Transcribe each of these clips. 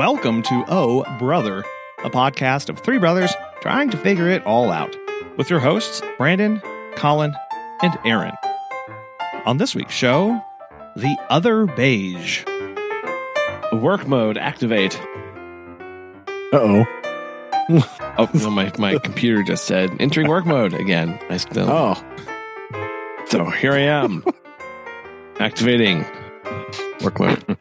Welcome to Oh Brother, a podcast of three brothers trying to figure it all out, with your hosts, Brandon, Colin, and Aaron. On this week's show, The Other Beige. Work mode activate. Uh oh. Oh, no, my, my computer just said entering work mode again. I still, Oh. So here I am. Activating work mode.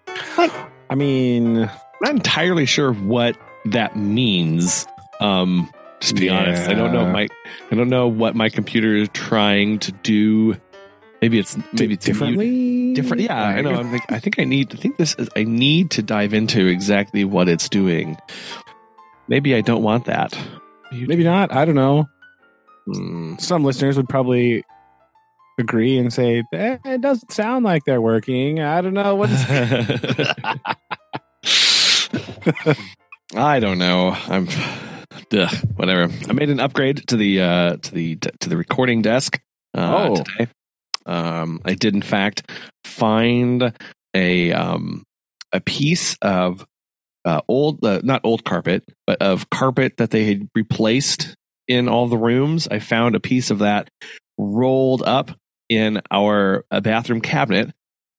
I mean, I'm not entirely sure what that means. Um, just to be honest, I don't know my I don't know what my computer is trying to do. Maybe it's maybe it's mute- differently. different. Yeah, I know. I'm like, I think I need. I think this is. I need to dive into exactly what it's doing. Maybe I don't want that. You- Maybe not. I don't know. Hmm. Some listeners would probably agree and say eh, it doesn't sound like they're working. I don't know what's. I don't know. I'm ugh, whatever. I made an upgrade to the uh to the to the recording desk uh Oh. today. Um I did in fact find a um a piece of uh old uh, not old carpet, but of carpet that they had replaced in all the rooms. I found a piece of that rolled up in our uh, bathroom cabinet.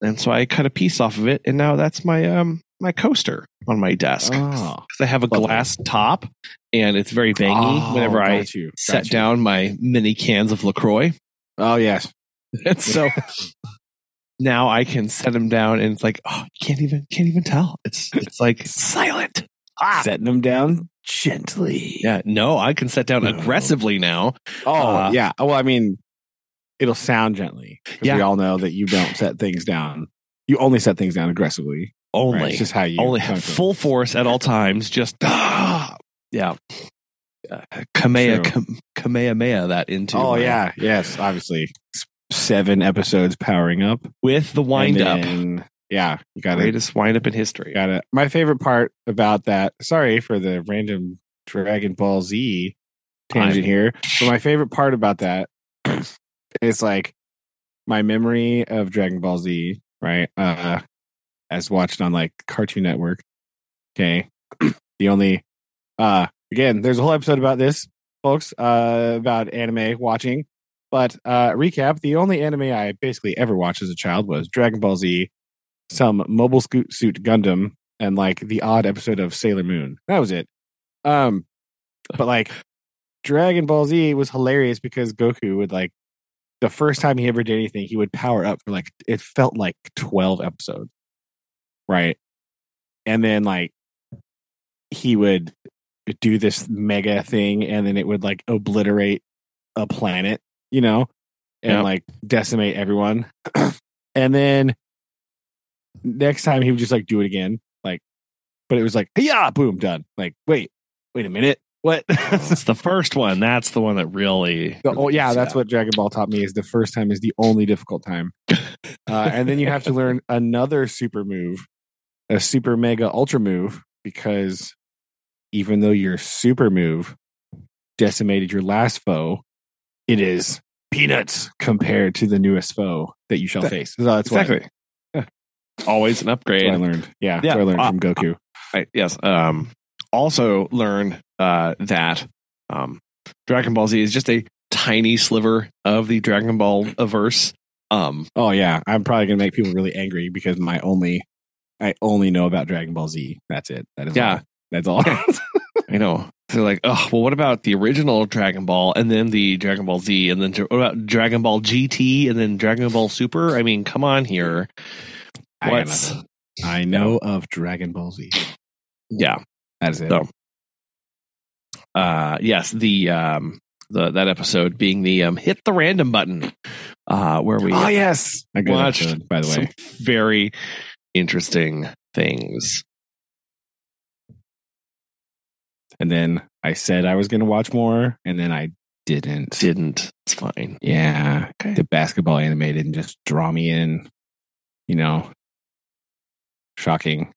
And so I cut a piece off of it and now that's my um my coaster on my desk. oh. because I have a glass top and it's very bangy Oh, whenever I you, set you. down my mini cans of LaCroix. Oh yes. And so now I can set them down and it's like, oh, can't even, can't even tell. It's, it's like silent. Ah. Setting them down gently. Yeah. No, I can set down No. aggressively now. Oh Uh, yeah. Well, I mean, it'll sound gently. Yeah. We all know that you don't set things down. You only set things down aggressively. Only, Right? Just how you only full force at all times. Just, ah, yeah. Uh, Kamea, kam- Kamehameha that into. Oh my- yeah. Yes. Obviously, seven episodes powering up. With the wind And up. then, Yeah, you got Greatest wind up in history. got it. My favorite part about that. Sorry for the random Dragon Ball Z tangent I- here, but my favorite part about that is like my memory of Dragon Ball Z, right? Uh, as watched on like Cartoon Network. Okay, the only uh again, there's a whole episode about this, folks, uh, about anime watching. But uh, recap: the only anime I basically ever watched as a child was Dragon Ball Z, some Mobile Scoot Suit Gundam, and like the odd episode of Sailor Moon. That was it. Um, but like Dragon Ball Z was hilarious because Goku would like the first time he ever did anything, he would power up for like it felt like twelve episodes, right? And then like he would do this mega thing, and then it would like obliterate a planet, you know, and Yeah. like decimate everyone. and then next time he would just like do it again, like, but it was like, yeah, boom, done. Like, wait, wait a minute, what? It's the first one. That's the one that really. The, oh yeah, that's what Dragon Ball taught me. Is the first time is the only difficult time, uh, and then you have to learn another super move, a super mega ultra move, because even though your super move decimated your last foe, it is peanuts compared to the newest foe that you shall That- face. So that's exactly. Yeah. Always an that's what I upgrade. learned. Yeah, Yeah, that's what I learned uh, from Goku. Right, yes. Um, also learned uh, that um, Dragon Ball Z is just a tiny sliver of the Dragon Ball averse. Um, Oh yeah, I'm probably gonna make people really angry because my only, I only know about Dragon Ball Z. That's it. That is Yeah. all. That's all. I know. They're like, oh, well, what about the original Dragon Ball and then the Dragon Ball Z and then what about Dragon Ball GT and then Dragon Ball Super? I mean, come on here. I What's nothing. I know of Dragon Ball Z. yeah? That is it. So, uh, yes, the um, the that episode being the um, hit the random button, uh, where we oh yes, watched episode, by the some way. very interesting things. And then I said I was going to watch more, and then I didn't. Didn't it's fine. yeah, Okay. the basketball anime didn't just draw me in. You know, shocking,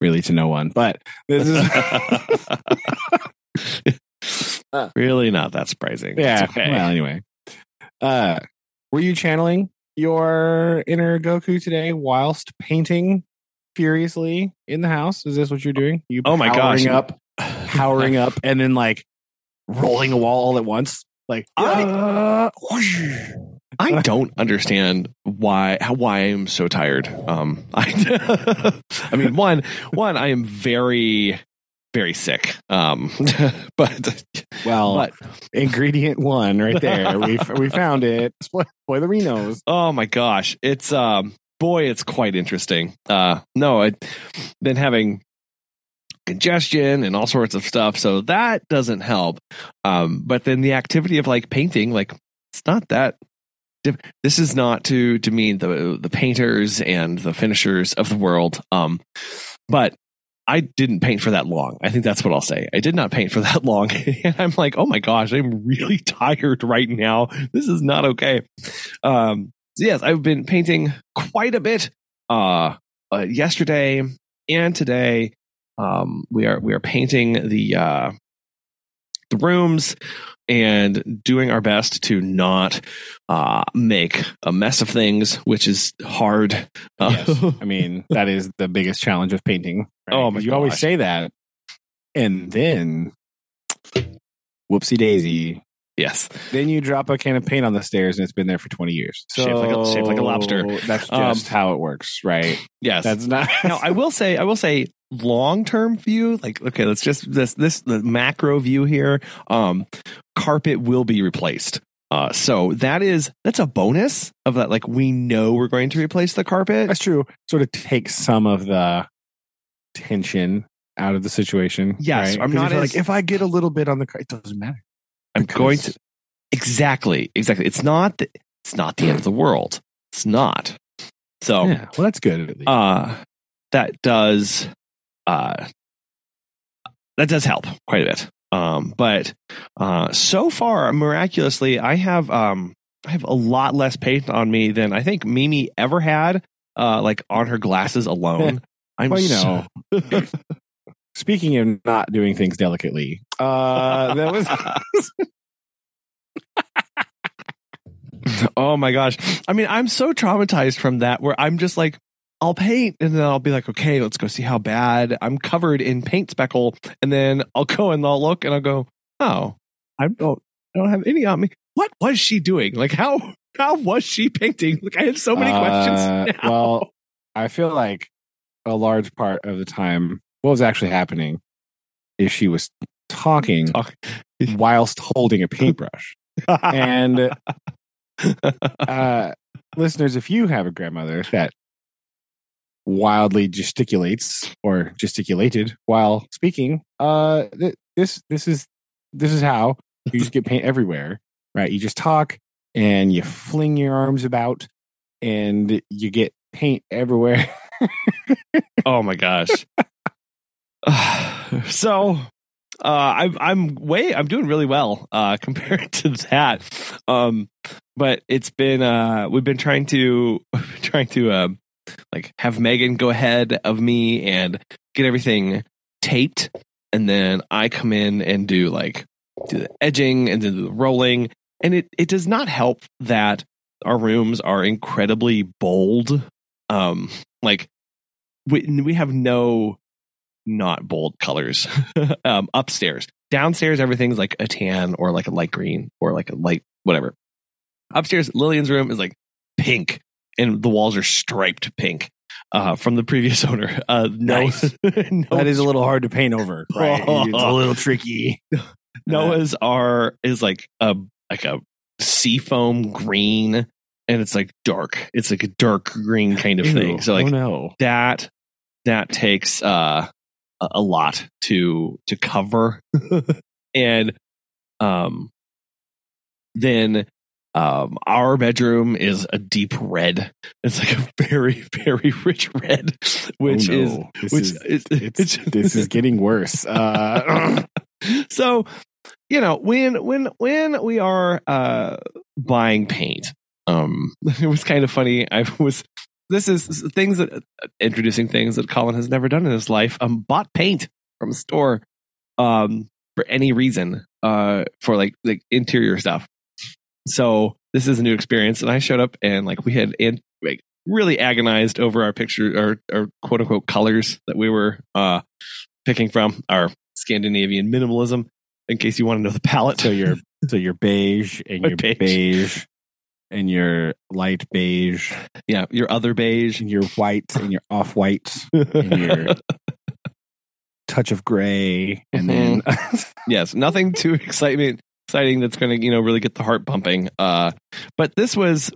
really to no one. But this is really not that surprising. yeah. Okay. Well, anyway, uh, were you channeling your inner Goku today whilst painting furiously in the house? Is this what you're doing? You Oh my powering gosh. up, powering up, and then like rolling a wall all at once. Like I- uh. I don't understand why how why I am so tired. Um, I, I mean, one, one, I am very, very sick. Um, but well, but ingredient one right there. we we found it. Spoil- Spoilerinos. oh my gosh, it's um, boy, it's quite interesting. Uh, no, I've been having congestion and all sorts of stuff, so that doesn't help. Um, but then the activity of like painting, like it's not that. This is not to to mean the the painters and the finishers of the world. Um, but I didn't paint for that long. I think that's what I'll say. I did not paint for that long. and I'm like, oh my gosh, I'm really tired right now. This is not okay. Um, so yes, I've been painting quite a bit. Uh, uh yesterday and today, um, we are we are painting the uh, the rooms and doing our best to not uh, make a mess of things, which is hard. Uh, Yes. I mean, that is the biggest challenge of painting. right? Oh my You always say that, and then whoopsie daisy. yes. Then you drop a can of paint on the stairs, and it's been there for twenty years. So Shaped like a- shaped like a lobster. That's Um, just how it works, right? Yes. That's not. now I will say I will say long term view like okay let's just this this the macro view here um carpet will be replaced uh so that is that's a bonus of that like we know we're going to replace the carpet That's true. Sort of take some of the tension out of the situation. Yes, right? I'm not as- like if I get a little bit on the car, it doesn't matter. i'm going to exactly exactly it's not the, it's not the end of the world it's not so Yeah, well, that's good. At least. uh that does uh that does help quite a bit um but uh so far miraculously i have um i have a lot less paint on me than i think mimi ever had uh like on her glasses alone i'm well, you so- know. Speaking of not doing things delicately, uh, that was oh my gosh i mean i'm so traumatized from that where i'm just like I'll paint and then I'll be like, okay, let's go see how bad I'm covered in paint speckle. And then I'll go and I'll look and I'll go, oh, I don't, I don't have any on me. What was she doing? Like how, how was she painting? Like I have so many Uh, questions. Now. well, I feel like a large part of the time, what was actually happening is she was talking Talk- whilst holding a paintbrush. and uh, listeners, if you have a grandmother that wildly gesticulates or gesticulated while speaking, uh, th- this this is this is how you just get paint everywhere, right? You just talk and you fling your arms about, and you get paint everywhere. oh my gosh. so uh I'm I'm way I'm doing really well uh compared to that. Um but it's been uh we've been trying to trying to um like have Megan go ahead of me and get everything taped and then I come in and do like do the edging and then do the rolling. And it it does not help that our rooms are incredibly bold. Um like we we have no not bold colors um upstairs. Downstairs everything's like a tan or like a light green or like a light whatever. Upstairs lillian's room is like pink and the walls are striped pink uh from the previous owner uh no, Nice. no that is a little hard to paint over, right? it's a little tricky. Noah's are is like a like a seafoam green and it's like dark. It's like a dark green kind of thing. So like oh no, that that takes uh a, a lot to to cover. and um then um our bedroom is a deep red. It's like a very very rich red which Oh, is. This which is- is, it's this is getting worse. Uh, so you know when when when we are uh buying paint um it was kind of funny i was this is things that uh, introducing things that colin has never done in his life um bought paint from a store um for any reason uh for like like interior stuff so this is a new experience and i showed up and like we had and like really agonized over our picture, our, our quote unquote colors that we were uh, picking from, our Scandinavian minimalism. In case you want to know the palette, So your so your beige and your beige. beige. and your light beige yeah, your other beige, and your white and your off white and your touch of gray and then yes, nothing too excitement exciting that's going to you know really get the heart pumping. Uh, but this was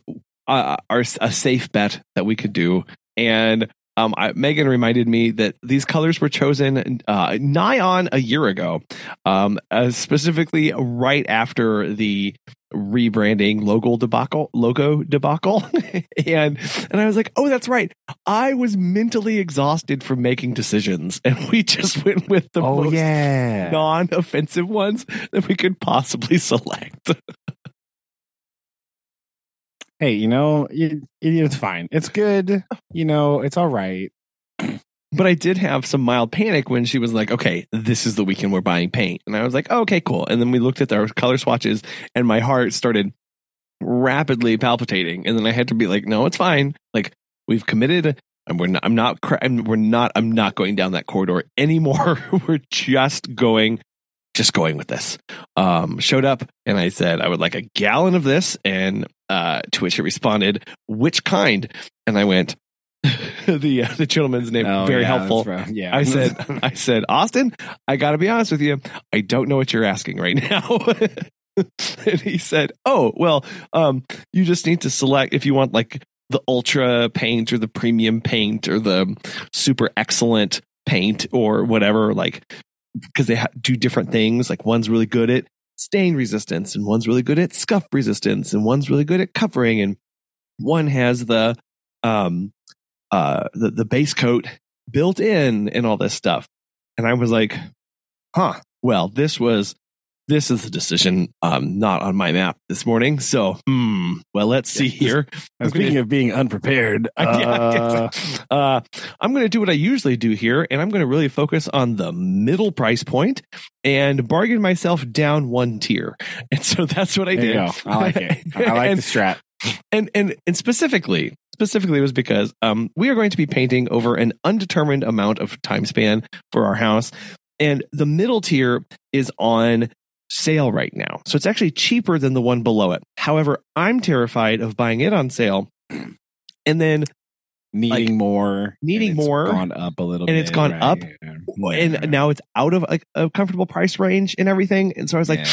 uh, our a safe bet that we could do, and um, I, Megan reminded me that these colors were chosen uh, nigh on a year ago, um, uh, specifically right after the rebranding logo debacle logo debacle. And and I was like oh that's right. I was mentally exhausted from making decisions and we just went with the oh most yeah. non-offensive ones that we could possibly select. Hey you know it, it, it's fine it's good you know it's all right But I did have some mild panic when she was like, "Okay, this is the weekend we're buying paint," and I was like, oh, "Okay, cool." And then we looked at our color swatches, and my heart started rapidly palpitating. And then I had to be like, "No, it's fine. Like we've committed." And we're not, I'm not, I'm, we're not, I'm not going down that corridor anymore. we're just going, just going with this. Um, showed up and I said, I would like a gallon of this. And, uh, to which it responded, which kind? And I went, the, uh, the gentleman's name, Oh, very yeah, helpful. yeah I said, I said, Austin, I got to be honest with you. I don't know what you're asking right now. and he said, Oh, well, um, you just need to select if you want like the ultra paint or the premium paint or the super excellent paint or whatever, like, because they ha- do different things. Like one's really good at stain resistance and one's really good at scuff resistance and one's really good at covering and one has the, um, uh, the, the base coat built in and all this stuff. And I was like, huh, well, this was, this is the decision, um, not on my map this morning. So, hmm, well, let's see here. Speaking of being unprepared uh. Uh, I'm going to do what I usually do here, and I'm going to really focus on the middle price point and bargain myself down one tier. And so that's what I did. i like it i like And- the strat and and and specifically specifically was because um we are going to be painting over an undetermined amount of time span for our house and the middle tier is on sale right now so it's actually cheaper than the one below it however i'm terrified of buying it on sale and then needing Like, more needing it's more, gone up a little and bit it's gone right? up, Yeah. and now it's out of a, a comfortable price range and everything and so i was like Yeah.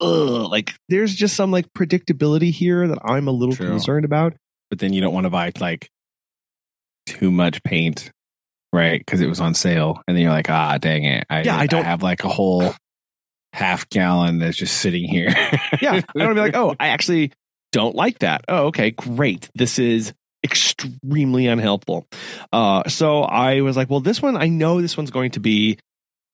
ugh like there's just some like predictability here that i'm a little True. concerned about but then you don't want to buy like too much paint right because it was on sale and then you're like ah dang it i, Yeah, I don't- have like a whole half gallon that's just sitting here yeah, I don't wanna be like, oh, I actually don't like that. Oh, okay, great. This is extremely unhelpful. Uh, so I was like, well, this one, I know this one's going to be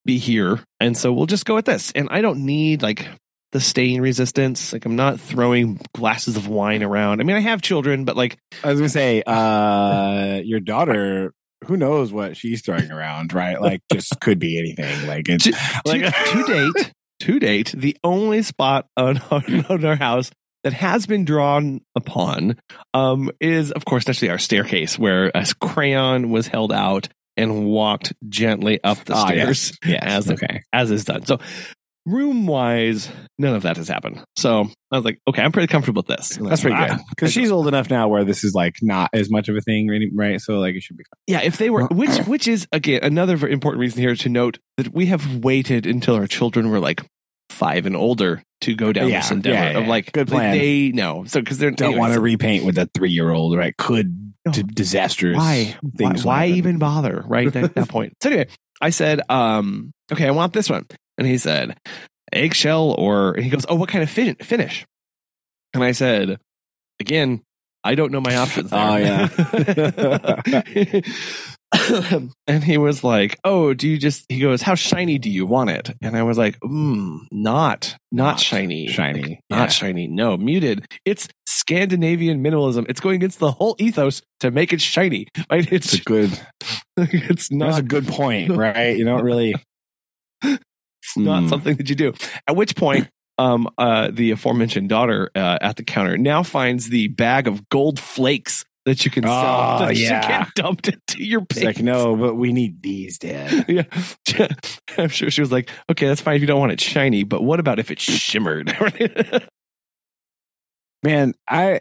be here, and so we'll just go with this. And I don't need like the stain resistance. Like I'm not throwing glasses of wine around. I mean, I have children, but like, i was gonna say uh your daughter who knows what she's throwing around right like just could be anything like it's to, like to, to date, to date, the only spot on, on, our house that has been drawn upon um, is, of course, naturally our staircase, where a crayon was held out and walked gently up the Ah, stairs yes, as okay. as is done. So, room wise, none of that has happened. So I was like, okay, I'm pretty comfortable with this. That's pretty good because she's old enough now where this is like not as much of a thing right- so like it should be fine Yeah, if they were, which which is again another important reason here to note that we have waited until our children were like five and older to go down Yeah, this endeavor yeah, of like Good like, plan. they know so because they're don't want to repaint with a three-year-old right could No. d- disastrous why why, things why happen. even bother right at that point. So anyway, I said, um, okay, I want this one, and he said eggshell or he goes, oh, what kind of fin- finish? And I said, again, I don't know my options. There. Oh, yeah. and he was like, "Oh, do you just?" He goes, "How shiny do you want it?" And I was like, mm, "Not, not, Not shiny, shiny, Like, yeah. not shiny. No, muted. It's Scandinavian minimalism. It's going against the whole ethos to make it shiny. Right? It's it's a good it's that's not a good point right you don't really it's not Hmm. something that you do. At which point, um, uh, the aforementioned daughter uh, at the counter now finds the bag of gold flakes that you can sell Oh, that yeah. should get dumped into your It's paint. like, no, but we need these, Dad. Yeah, I'm sure she was like, "Okay, that's fine if you don't want it shiny, but what about if it shimmered?" Man, I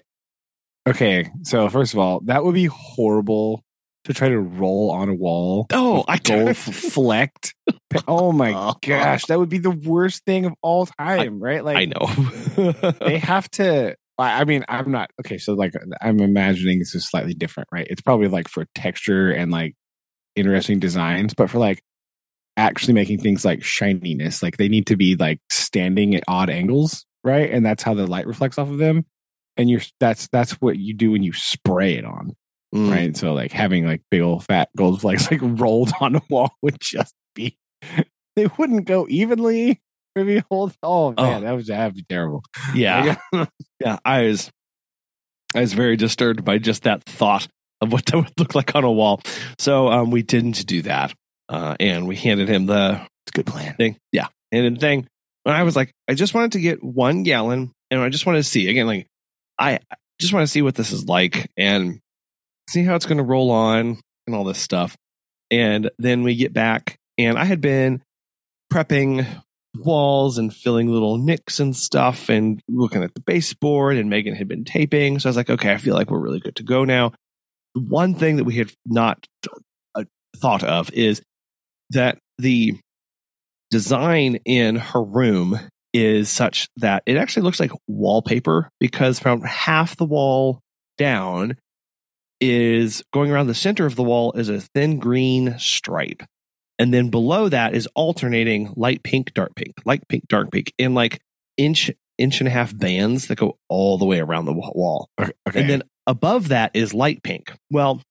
okay. So first of all, that would be horrible to try to roll on a wall. oh, I Gold flecked. Oh my oh. gosh, that would be the worst thing of all time, right? Like I know. they have to. I I mean, I'm not okay. So like, I'm imagining this is slightly different, right? It's probably like for texture and like interesting designs, but for like actually making things like shininess, like they need to be like standing at odd angles, right? And that's how the light reflects off of them. And you're that's that's what you do when you spray it on, Mm. right? So like having like big old fat gold flakes like rolled on a wall would just be they wouldn't go evenly. Maybe hold. Oh man, Oh. that was that'd be terrible. Yeah, yeah. I was, I was very disturbed by just that thought of what that would look like on a wall. So um, we didn't do that, uh, and we handed him the It's a good plan. thing. Yeah, handed the thing. And I was like, I just wanted to get one gallon, and I just wanted to see again, like, I just want to see what this is like and see how it's going to roll on and all this stuff. And then we get back, and I had been prepping walls and filling little nicks and stuff and looking at the baseboard and Megan had been taping. So I was like, okay, I feel like we're really good to go now. One thing that we had not uh, thought of is that the design in her room is such that it actually looks like wallpaper because from half the wall down is going around the center of the wall is a thin green stripe. And then below that is alternating light pink, dark pink, light pink, dark pink in like inch, inch and a half bands that go all the way around the wall. Okay. And then above that is light pink. Well,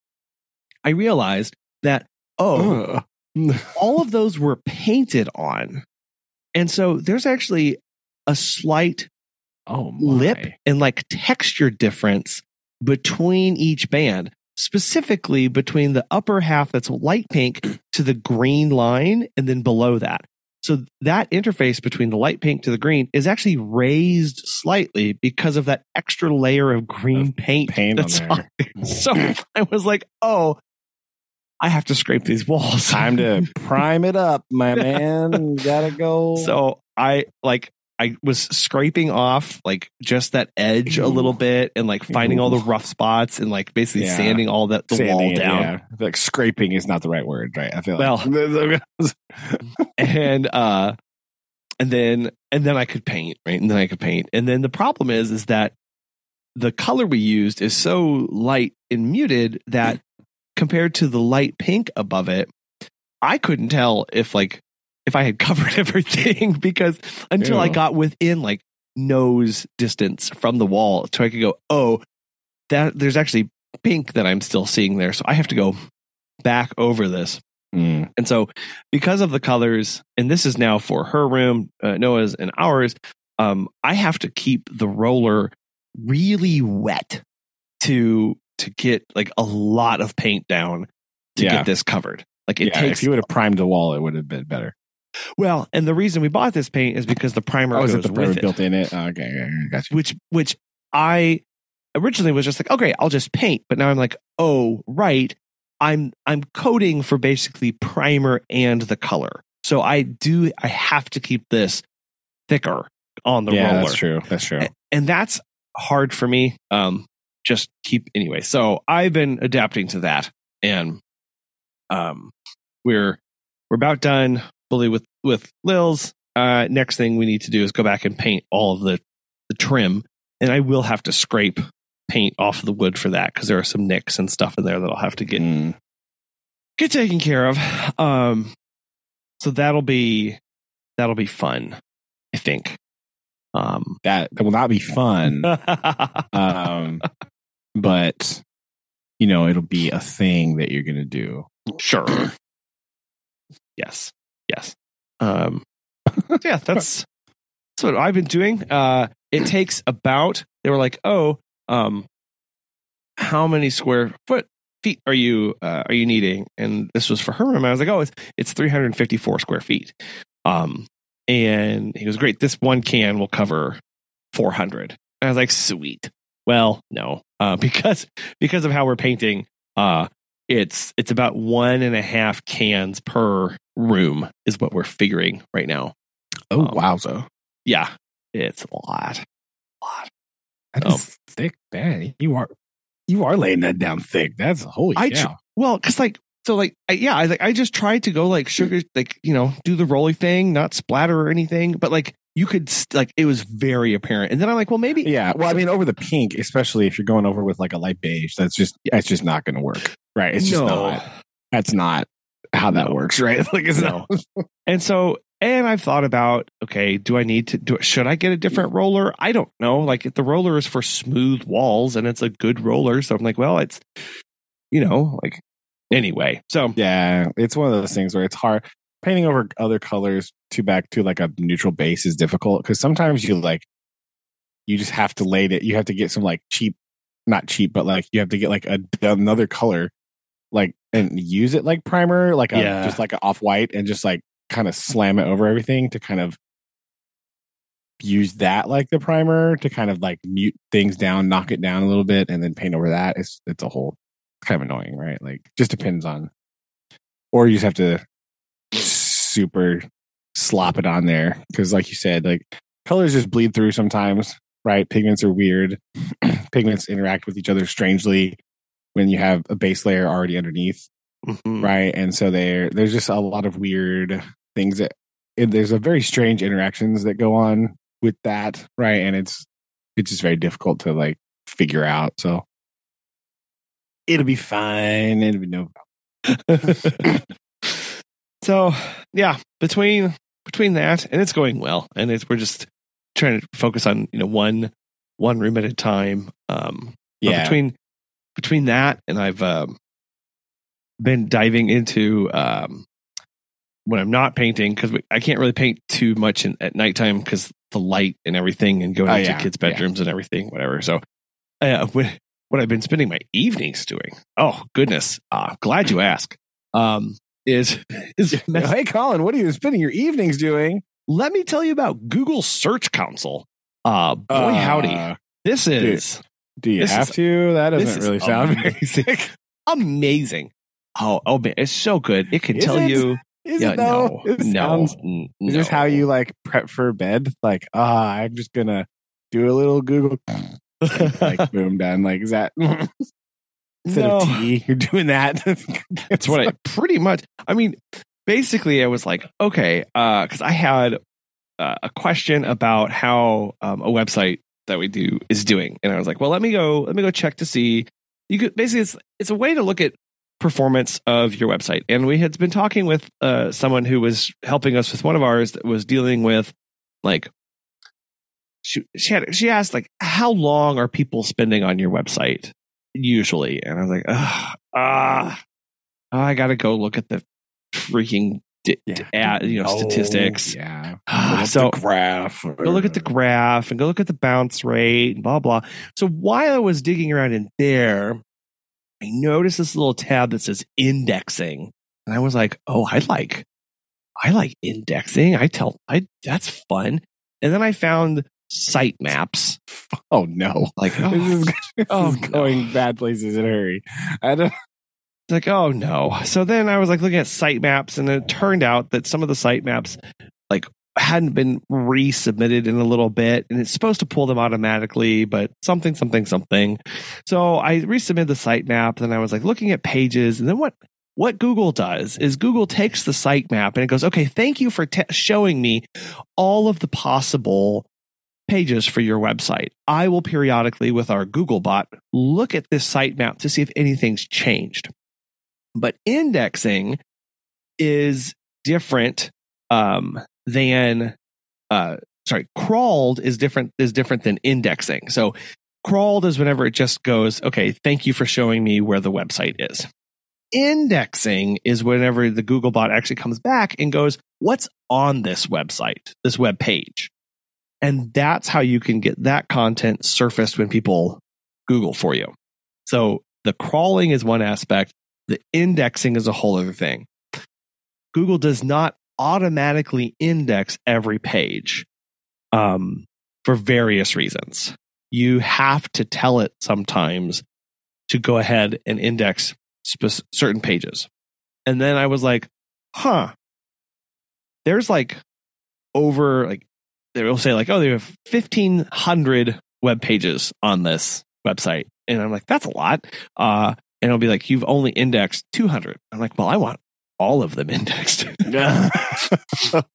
I realized that, oh, Ugh. all of those were painted on. And so there's actually a slight oh my. lip and like texture difference between each band, specifically between the upper half that's light pink to the green line and then below that. So that interface between the light pink to the green is actually raised slightly because of that extra layer of green paint. paint on that's there. there. So I was like, oh, I have to scrape these walls. Time to prime it up, my man. Gotta go. So I like I was scraping off like just that edge a little bit and like finding all the rough spots and like basically Yeah. sanding all that the Sanding wall down. yeah. Like scraping is not the right word, right? I feel Well- like And uh and then and then I could paint, right? And then I could paint. And then the problem is is that the color we used is so light and muted that compared to the light pink above it, I couldn't tell if like if I had covered everything because until I got within like nose distance from the wall so I could go, oh, that there's actually pink that I'm still seeing there. So I have to go back over this. Mm. And so, because of the colors, and this is now for her room, uh, Noah's, and ours, um, I have to keep the roller really wet to to get like a lot of paint down to Yeah. get this covered. Like it yeah, takes if you would have primed the wall, it would have been better. Well, and the reason we bought this paint is because the primer Oh, goes it the primer with it, built in it? Oh, okay, gotcha. which which I originally was just like, okay, I'll just paint, but now I'm like, oh, right, I'm I'm coding for basically primer and the color. So I do I have to keep this thicker on the yeah, roller. that's true. That's true. A- And that's hard for me. Um just keep anyway. So I've been adapting to that and um we're we're about done fully with with Lils. Uh next thing we need to do is go back and paint all of the the trim and I will have to scrape paint off the wood for that because there are some nicks and stuff in there that I'll have to get Mm. get taken care of. Um, so that'll be that'll be fun, I think. Um, That that will not be fun. um, but you know, it'll be a thing that you're gonna do. sure. yes, yes. Um, yeah, that's that's what I've been doing. Uh, it takes about. They were like, oh, um, how many square foot feet are you uh, are you needing? And this was for her room. I was like, oh, it's it's 354 square feet. Um, and he was great. This one can will cover 400. And I was like, sweet. well, no, uh, because because of how we're painting, uh, it's it's about one and a half cans per room is what we're figuring right now. Oh Um, wow, so Yeah, it's a lot, a lot. that um, is thick. Man, you are you are laying that down thick. That's holy I cow. tr- Well, because like so, like I, yeah, I like I just tried to go like sugar, like you know, do the rolly thing, not splatter or anything, but like you could like it was very apparent. And then I'm like, well, maybe yeah. Well, I mean, over the pink, especially if you're going over with like a light beige, that's just that's just not going to work, right? It's just no. not. That's not how that No. works, right? Like it's No. not. And so, and I've thought about, okay, do I need to do Should I get a different roller? I don't know. Like if the roller is for smooth walls and it's a good roller. So I'm like, well, it's, you know, like anyway. So Yeah, it's one of those things where it's hard painting over other colors to back to like a neutral base is difficult because sometimes you like you just have to lay it. You have to get some like cheap, not cheap, but like you have to get like a another color, like and use it like primer, like a Yeah. just like an off white, and just like kind of slam it over everything to kind of use that like the primer to kind of like mute things down, knock it down a little bit, and then paint over that. It's it's a whole kind of annoying, right? Like just depends on, or you just have to super slop it on there because, like you said, like colors just bleed through sometimes, right? Pigments are weird. Pigments interact with each other strangely when you have a base layer already underneath, mhm. right? And so there, there's just a lot of weird things that it, there's a very strange interactions that go on with that, right? And it's it's just very difficult to like figure out. So it'll be fine. It'll be no problem. so yeah, between between that and it's going well, and it's we're just trying to focus on you know one one room at a time. Um, yeah. between between that and I've um, been diving into um, when I'm not painting because I can't really paint too much in, at nighttime because the light and everything and going Oh, into yeah, kids' yeah. bedrooms and everything, whatever. So, uh, what, what I've been spending my evenings doing, oh goodness, uh, glad you asked, um, is is mess- hey, Colin, what are you spending your evenings doing? let me tell you about Google Search Console. Uh, boy howdy, Uh, this is Do you This have is- to? That doesn't really sound very amazing. amazing. Oh, oh, man, it's so good. It can Is tell it? you. Is yeah, it no, no, sounds- n- Is this how you like prep for bed? Like, ah, I'm just gonna do a little Google, like, boom, done. Like, is that instead No. of tea, you're doing that? That's what I pretty much. I mean, basically, I was like, okay, because I had uh, a question about how um, a website that we do is doing, and I was like, well, let me go, let me go check to see. You could basically, it's it's a way to look at performance of your website, and we had been talking with uh, someone who was helping us with one of ours that was dealing with like. She, she had she asked like how long are people spending on your website usually and I was like ah ah I gotta go look at the freaking Yeah. ad, you know Oh, statistics. Yeah. Ah, so graph. go look at the graph and go look at the bounce rate and blah blah. So while I was digging around in there, I noticed this little tab that says indexing, and I was like, oh, I like, I like indexing. I tell, I that's fun. And then I found sitemaps. Oh no! Like, This oh, is, this oh, is going bad places in a hurry. I don't. Like oh no so then i was like looking at sitemaps and it turned out that some of the sitemaps like hadn't been resubmitted in a little bit and it's supposed to pull them automatically but something something something so i resubmitted the sitemap and i was like looking at pages and then what what google does is google takes the sitemap and it goes okay thank you for te- showing me all of the possible pages for your website. I will periodically, with our Google bot, look at this sitemap to see if anything's changed. But indexing is different um, than, uh, sorry, crawled is different is different than indexing. So crawled is whenever it just goes, okay, thank you for showing me where the website is. Indexing is whenever the Google bot actually comes back and goes, what's on this website, this web page? And that's how you can get that content surfaced when people Google for you. So the crawling is one aspect, the indexing is a whole other thing. Google does not automatically index every page um, for various reasons. you have to tell it sometimes to go ahead and index spe- certain pages. And then I was like, huh, there's like over like they will say like, oh, they have fifteen hundred web pages on this website, and I'm like, that's a lot. Uh, and it'll be like, you've only indexed two hundred. I'm like, well, I want all of them indexed,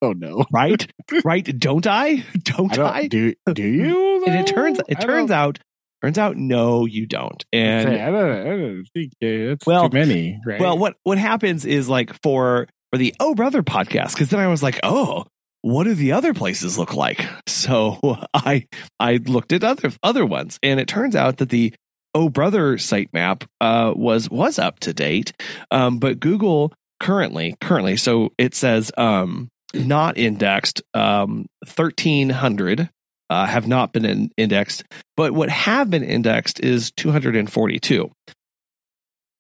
oh no. right? right? Don't I? Don't I I? don't, do do you? and it turns it I turns don't- out turns out no, you don't. And I don't, I don't think it's Well- too many. Right? Well, what what happens is like for for the Oh Brother podcast because then I was like, oh, what do the other places look like? So I I looked at other other ones, and it turns out that the Oh Brother sitemap uh, was was up to date, um, but Google currently currently so it says um, not indexed um, thirteen hundred. Uh, have not been in, indexed, but what have been indexed is 242.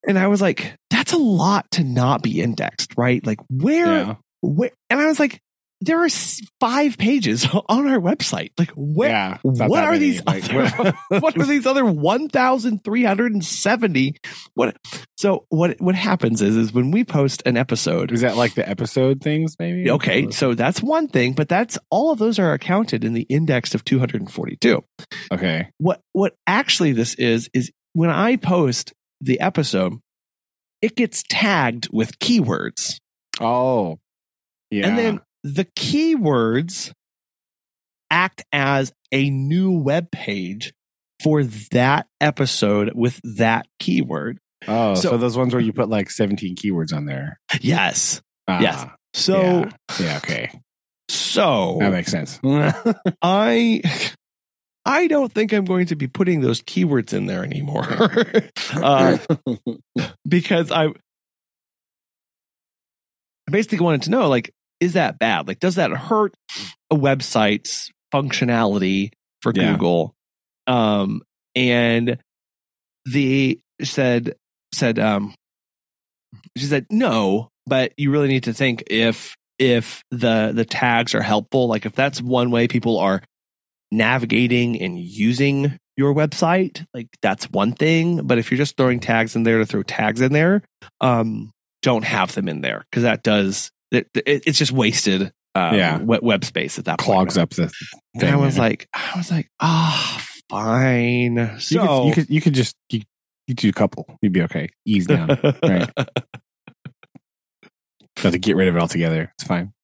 And I was like, that's a lot to not be indexed, right? Like where, yeah. where and I was like, there are five pages on our website. Like where yeah. what are many. these Like, other, what are these other 1370 what so what what happens is is when we post an episode Is that like the episode things? Maybe. okay so that's one thing but that's all of those are accounted in the index of 242 Okay. what what actually this is is when I post the episode, it gets tagged with keywords. Oh. Yeah. And then the keywords act as a new web page for that episode with that keyword. oh, so, so- those ones where you put like 17 keywords on there. Yes. Ah, Yes. So yeah. yeah. Okay. so That makes sense. I I don't think I'm going to be putting those keywords in there anymore. uh, because I, I basically wanted to know like is that bad like does that hurt a website's functionality for Yeah. google um and the said said um she said no but you really need to think if if the the tags are helpful like if that's one way people are navigating and using your website like that's one thing but if you're just throwing tags in there to throw tags in there um don't have them in there because that does it, it, it's just wasted uh, Yeah. web, space at that Clogs point up the and i was like i was like ah fine you, so could, you could you could just you, you do a couple. You'd be okay. Ease down. right. To get rid of it altogether. It's fine.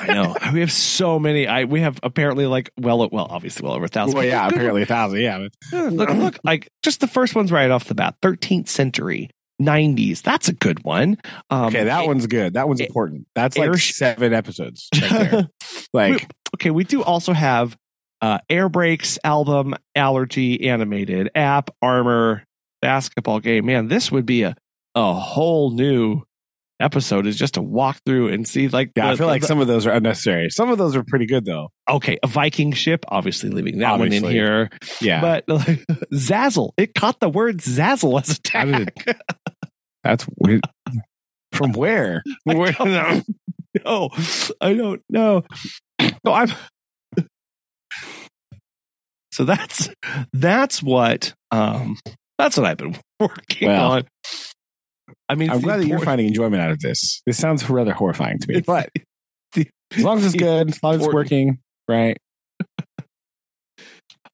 I know we have so many. I we have apparently like well, well, obviously well over a thousand. well, yeah, apparently a thousand. Yeah, look, look, like just the first one's right off the bat. 13th century, 90s. That's a good one. Um, okay, that a- one's good. That one's a- important. That's like airsh- seven episodes. Right there. Like, okay, we do also have uh, Air Brakes album, Allergy, animated app, Armor, basketball game. Man, this would be a a whole new episode. Is just to walk through and see like yeah, I feel like the- some of those are unnecessary. Some of those are pretty good though. okay a Viking ship. Obviously, leaving that one in here. Yeah, But like, Zazzle, it caught the word Zazzle as a tag. did that's weird. From where? Where- don't no, I don't know. So I'm. So that's that's what um that's what I've been working Well, on. I mean, I'm glad that you're finding enjoyment out of this. This sounds rather horrifying to me, but the- as long as it's good, as long as it's working, right?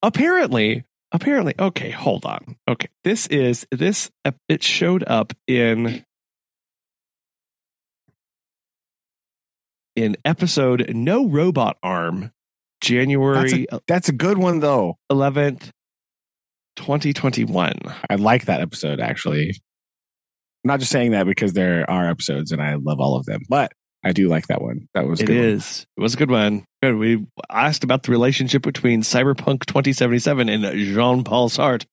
apparently apparently okay hold on okay this is this it showed up in in episode no robot arm january That's a good one though. 11th 2021 I like that episode actually. I'm not just saying that because there are episodes and I love all of them, but I do like that one. That was a It good one. It was a good one. Good. We asked about the relationship between Cyberpunk 2077 and Jean Paul Sartre.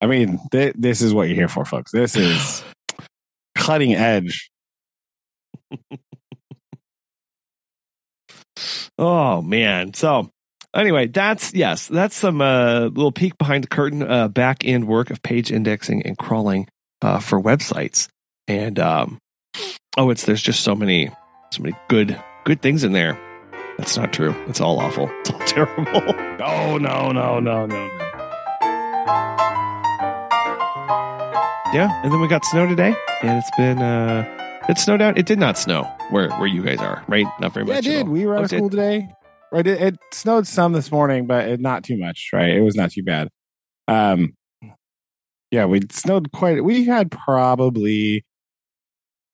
I mean, th- this is what you're here for, folks. This is cutting edge. Oh man. So anyway, that's yes, that's some uh, little peek behind the curtain, uh, back end work of page indexing and crawling uh, for websites. And um, oh, it's there's just so many, so many good good things in there. That's not true. It's all awful. It's all terrible. No, no, no, no, no, no. yeah, and then we got snow today, and it's been uh it snowed out. It did not snow where where you guys are, right? Not very Yeah, much. it did. We were out Oh, of it school today. Right, it, it snowed some this morning, but it, not too much. Right, it was not too bad. Um, yeah, we snowed quite. We had probably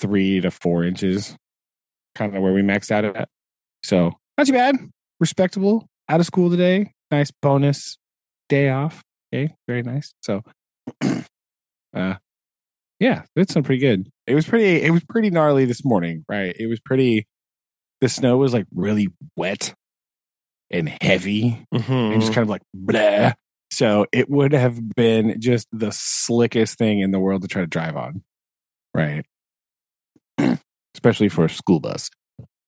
three to four inches, kind of where we maxed out at. So not too bad. Respectable. Out of school today. Nice bonus day off. Okay, very nice. So, uh, yeah, it's been pretty good. It was pretty. It was pretty gnarly this morning. Right, it was pretty. The snow was like really wet and heavy Mhm. and just kind of like blah. So it would have been just the slickest thing in the world to try to drive on. Right. Especially for a school bus.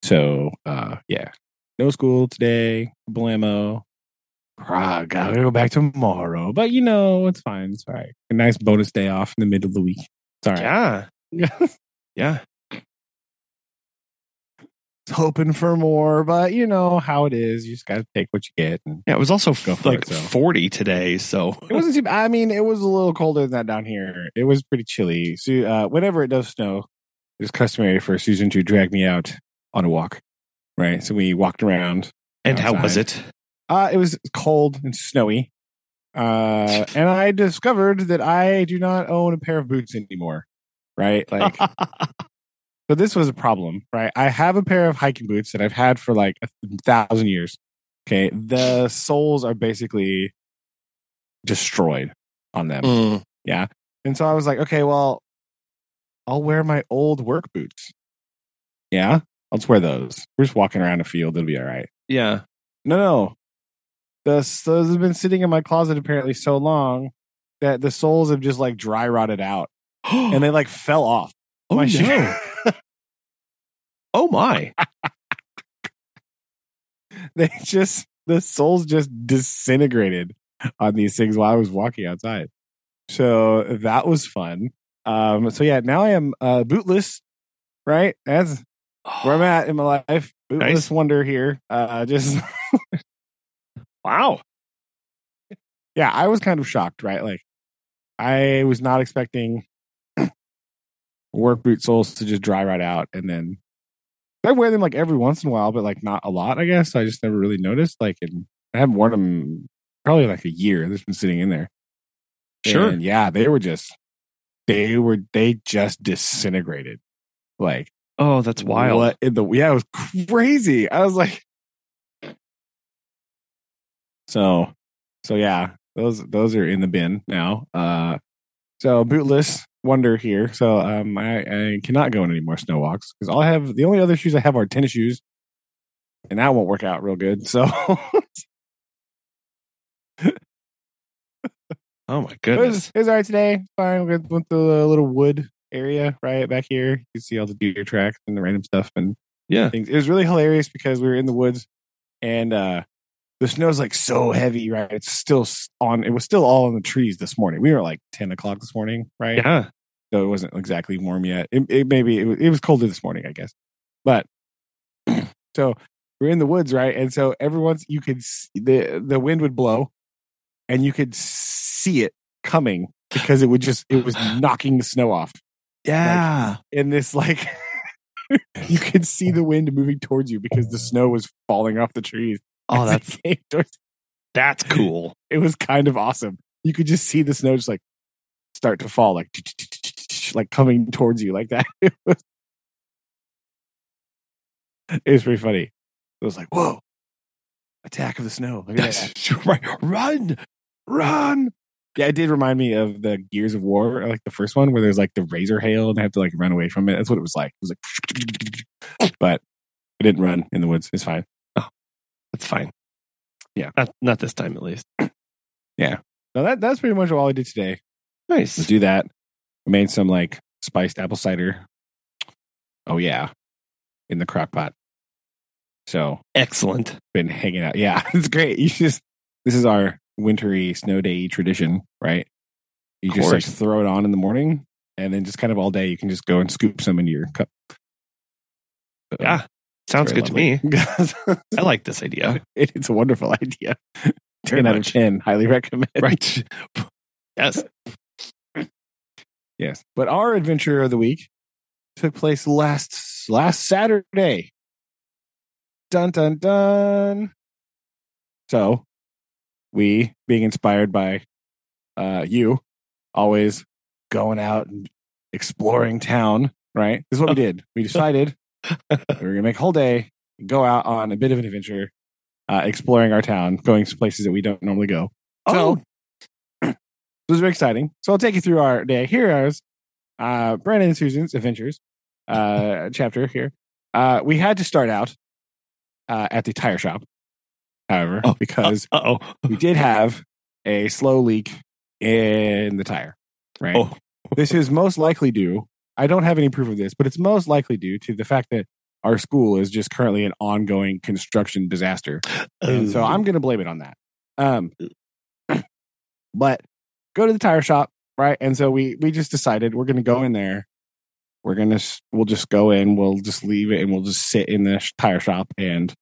So uh yeah. No school today. Blammo. Ah, gotta go back tomorrow. But you know, it's fine. It's all right. A nice bonus day off in the middle of the week. Sorry. right. Yeah, yeah. Hoping for more, but you know how it is. You just gotta take what you get. And Yeah, it was also like it, so. 40 today, so It wasn't too. I mean, it was a little colder than that down here. It was pretty chilly. So, uh, whenever it does snow, it's customary for Susan to drag me out on a walk. Right. So we walked around. and how was it? Uh, it was cold and snowy. Uh, and I discovered that I do not own a pair of boots anymore. Right. Like, so this was a problem. Right. I have a pair of hiking boots that I've had for like a thousand years. Okay. The soles are basically destroyed on them. Mm, Yeah. And so I was like, okay, well, I'll wear my old work boots. Yeah. I'll just wear those. We're just walking around a field. It'll be all right. yeah. No, no. The, those have been sitting in my closet apparently so long that the soles have just like dry rotted out and they like fell off. Oh, my no. oh my. they just, the soles just disintegrated on these things while I was walking outside. So that was fun. Um, so yeah, now I am uh, bootless, right? That's where I'm at in my life. Bootless Nice. wonder here. Uh, just Wow. yeah, I was kind of shocked, right? Like I was not expecting work boot soles to just dry right out, and then I wear them like every once in a while, but like not a lot, I guess. I just never really noticed. Like, and I haven't worn them probably like a year. They've been sitting in there. Sure. And yeah, they were just they were they just disintegrated. Like Oh, that's wild. What in the yeah, it was crazy. I was like, so, so yeah, those those are in the bin now. Uh, so bootless wonder here. So um, I, I cannot go on any more snow walks because all I have the only other shoes I have are tennis shoes, and that won't work out real good. So Oh my it goodness. was, it was all right today. Fine. We went to the little wood area right back here. You can see all the deer tracks and the random stuff and Yeah. things. It was really hilarious because we were in the woods and uh the snow's like so heavy, right? It's still on. It was still all on the trees this morning. We were like ten o'clock this morning, right? Yeah. So it wasn't exactly warm yet. It, it maybe it was, it was colder this morning, I guess. But so we're in the woods, right? And so every once you could s- the the wind would blow, and you could see it coming because it would just it was knocking the snow off Yeah. in this like you could see the wind moving towards you because the snow was falling off the trees. oh, that's that's cool. it was kind of awesome. You could just see the snow just like start to fall, like like coming towards you like that. It was, pretty funny. It was like, whoa, attack of the snow. Look at that. That's right. Run. Run. Yeah, it did remind me of the Gears of War, uh, like the first one, where there's like the razor hail and they have to like run away from it. That's what it was like. It was like, but I didn't run in the woods. It's fine. Oh, that's fine. Yeah. Not not this time at least. Yeah. No, that that's pretty much all I did today. Nice. Let's do that. I made some like spiced apple cider. Oh yeah, in the crock pot. So Excellent. been hanging out. Yeah, it's great. You just this is our wintry snow day tradition, right? You just like throw it on in the morning, and then just kind of all day you can just go and scoop some into your cup. So, Yeah. Sounds good to me. I like this idea. It- it's a wonderful idea. Very 10 out of much. 10. Highly recommend. Right. Yes. Yes. But our adventure of the week took place last last Saturday. Dun dun dun. So we being inspired by uh you always going out and exploring town, right? This is what we did. We decided we were gonna make a whole day, go out on a bit of an adventure, uh, exploring our town, going to places that we don't normally go. So it was very exciting. So I'll take you through our day. Here is uh, Brandon and Susan's adventures uh, chapter here. Uh, we had to start out uh, at the tire shop, however, Oh, because oh. we did have a slow leak in the tire. Right. Oh. This is most likely due. I don't have any proof of this, but it's most likely due to the fact that our school is just currently an ongoing construction disaster. And so I'm going to blame it on that. Um, but go to the tire shop, right? And so we we just decided we're going to go in there. We're gonna we'll just go in. We'll just leave it, and we'll just sit in the tire shop, and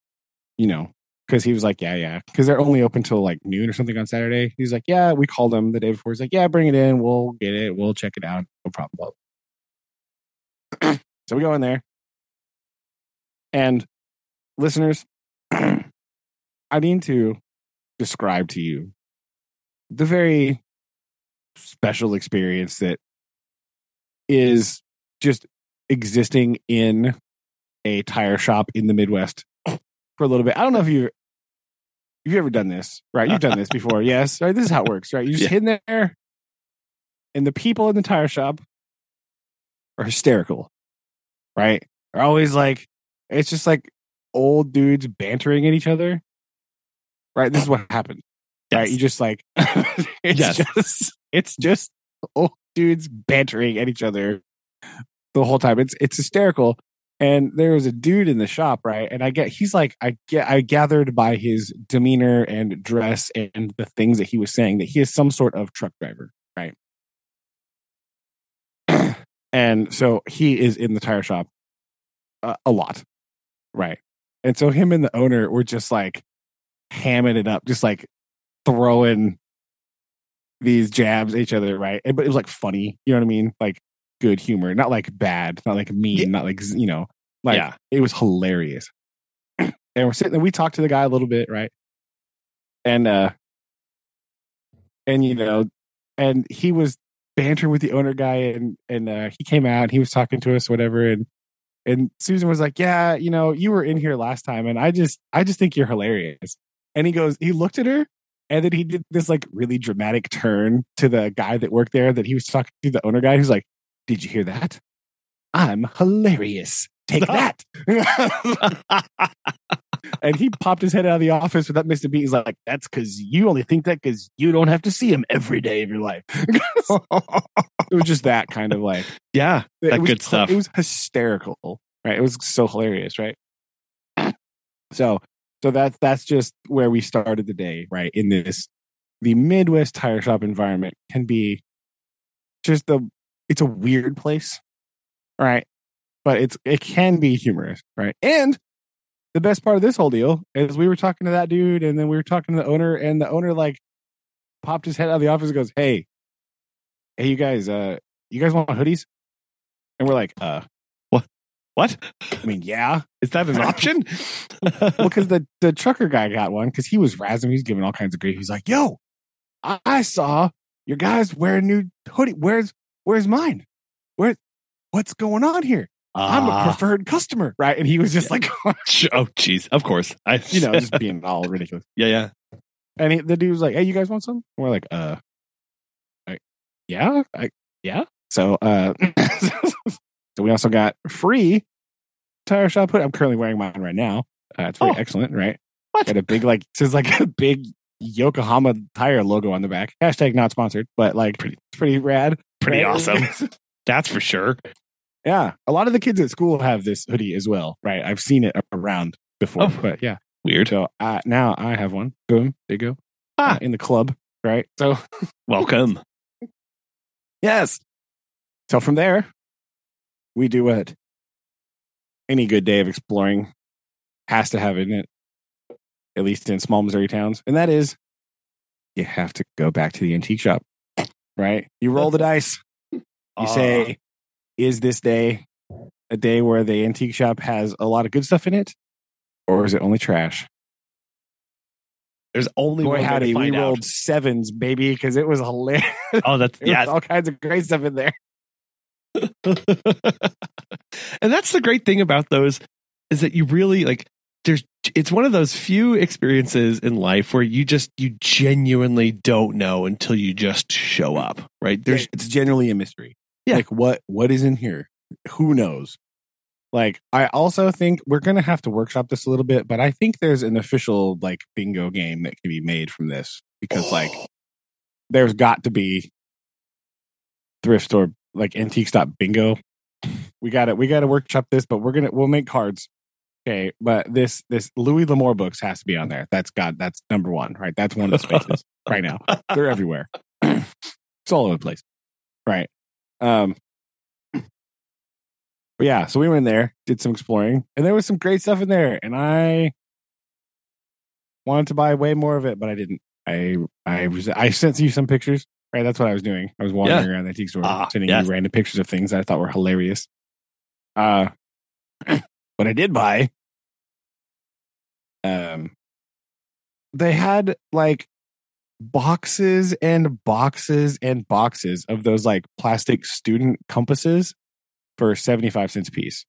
you know, because he was like, yeah, yeah, because they're only open till like noon or something on Saturday. He's like, yeah, we called him the day before. He's like, yeah, bring it in. We'll get it. We'll check it out. No problem. so we go in there, and listeners, I need to describe to you the very special experience that is just existing in a tire shop in the Midwest for a little bit. I don't know if you you've ever done this, right? You've done this before, yes. Right? This is how it works, right? You just Yeah. hit in there, and the people in the tire shop are hysterical, right? They're always like, it's just like old dudes bantering at each other, right? This is what happens right? You just like it's Yes. just it's just old dudes bantering at each other the whole time. It's it's hysterical. And there was a dude in the shop, right? And I get he's like I get I gathered by his demeanor and dress and the things that he was saying that he is some sort of truck driver, right? and so he is in the tire shop uh, a lot, right? And so him and the owner were just like hamming it up, just like throwing these jabs at each other, right? But it was like funny, you know what I mean? Like good humor, not like bad, not like mean, Yeah. not like you know, like yeah. it was hilarious. and we're sitting there, we talked to the guy a little bit, right? And uh and you know, and he was bantering with the owner guy and and uh he came out and he was talking to us, whatever, and and Susan was like, Yeah, you know, you were in here last time, and I just I just think you're hilarious. And he goes, he looked at her and then he did this like really dramatic turn to the guy that worked there that he was talking to the owner guy who's like, Did you hear that? I'm hilarious. Take that. and he popped his head out of the office without missing a beat. He's like, That's because you only think that because you don't have to see him every day of your life. it was just that kind of like yeah. That was, good stuff. It was hysterical, right? It was so hilarious, right? So, so that's that's just where we started the day, right? In this, the Midwest tire shop environment can be just the it's a weird place, right? But it's it can be humorous, right? And the best part of this whole deal is we were talking to that dude, and then we were talking to the owner, and the owner like popped his head out of the office and goes, "Hey, hey, you guys, uh, you guys want hoodies?" And we're like, "Uh, what? I mean, yeah." Is that an option? well, because the the trucker guy got one because he was razzing. He was giving all kinds of grief. He's like, "Yo, I, I saw your guys wear a new hoodie. Where's where's mine? Where what's going on here? I'm a Ah. preferred customer, right?" And he was just like, oh, jeez. Of course. I, you know, just being all ridiculous. yeah, yeah. And he, the dude was like, "Hey, you guys want some?" And we're like, "Uh, I, yeah, I, yeah." So, uh, so we also got free tire shop hood. I'm currently wearing mine right now. Uh, it's very Oh. excellent, right? What? Got a big like says like a big Yokohama tire logo on the back. Hashtag not sponsored, but like Pretty- pretty rad. Pretty right? awesome. That's for sure. yeah, a lot of the kids at school have this hoodie as well, right? I've seen it around before, Oh. but yeah. Weird. So uh, now I have one. Boom, there you go. Ah. Uh, in the club, right? So Welcome. Yes. So from there, we do what any good day of exploring has to have in it, at least in small Missouri towns, and that is you have to go back to the antique shop, right? You roll the dice. You Uh, say, is this day a day where the antique shop has a lot of good stuff in it, or is it only trash? there's only Boy, one way howdy, we find rolled out. sevens, baby, because it was hilarious. Oh, that's yeah. all kinds of great stuff in there. and that's the great thing about those is that you really like there's it's one of those few experiences in life where you just you genuinely don't know until you just show up right there's it's generally a mystery. Yeah. Like what what is in here? Who knows? Like I also think we're gonna have to workshop this a little bit, but I think there's an official like bingo game that can be made from this because like there's got to be thrift store like antique stop bingo. We got it. We got to workshop this, but we're gonna we'll make cards. Okay, but this this Louis L'Amour books has to be on there. That's God. That's number one, right? That's one of the spaces right now. They're everywhere. it's all over the place, right? Um, but yeah. So we went in there, did some exploring, and there was some great stuff in there, and I wanted to buy way more of it, but I didn't. I I was I sent you some pictures. Right, that's what I was doing. I was wandering around the antique store, Ah, sending yes. you random pictures of things that I thought were hilarious. Uh, what I did buy, um, they had like boxes and boxes and boxes of those like plastic student compasses for 75 cents a piece.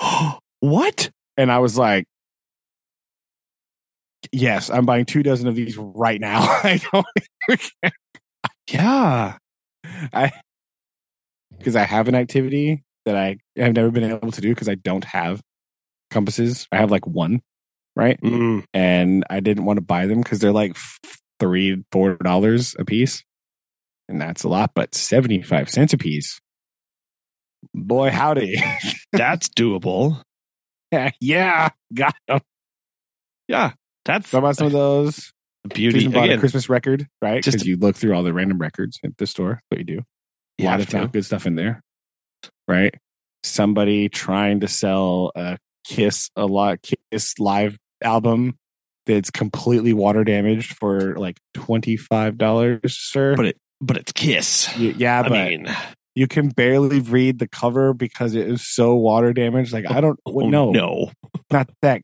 what And I was like, yes, I'm buying two dozen of these right now. I don't, yeah I, because I have an activity that I have never been able to do because I don't have compasses. I have like one, right? Mm, and I didn't want to buy them because they're like three, four dollars a piece, and that's a lot. But seventy five cents a piece, boy, howdy, that's doable yeah, got 'em. yeah that's I bought some of those. Beauty bought a Christmas record, right? Because you look through all the random records at the store. What you do, a lot of to. good stuff in there, right? Somebody trying to sell a Kiss a lot Kiss live album that's completely water damaged for like twenty five dollars, sir. but it but it's kiss yeah, i but mean you can barely read the cover because it is so water damaged. Like I don't oh, no, no not that.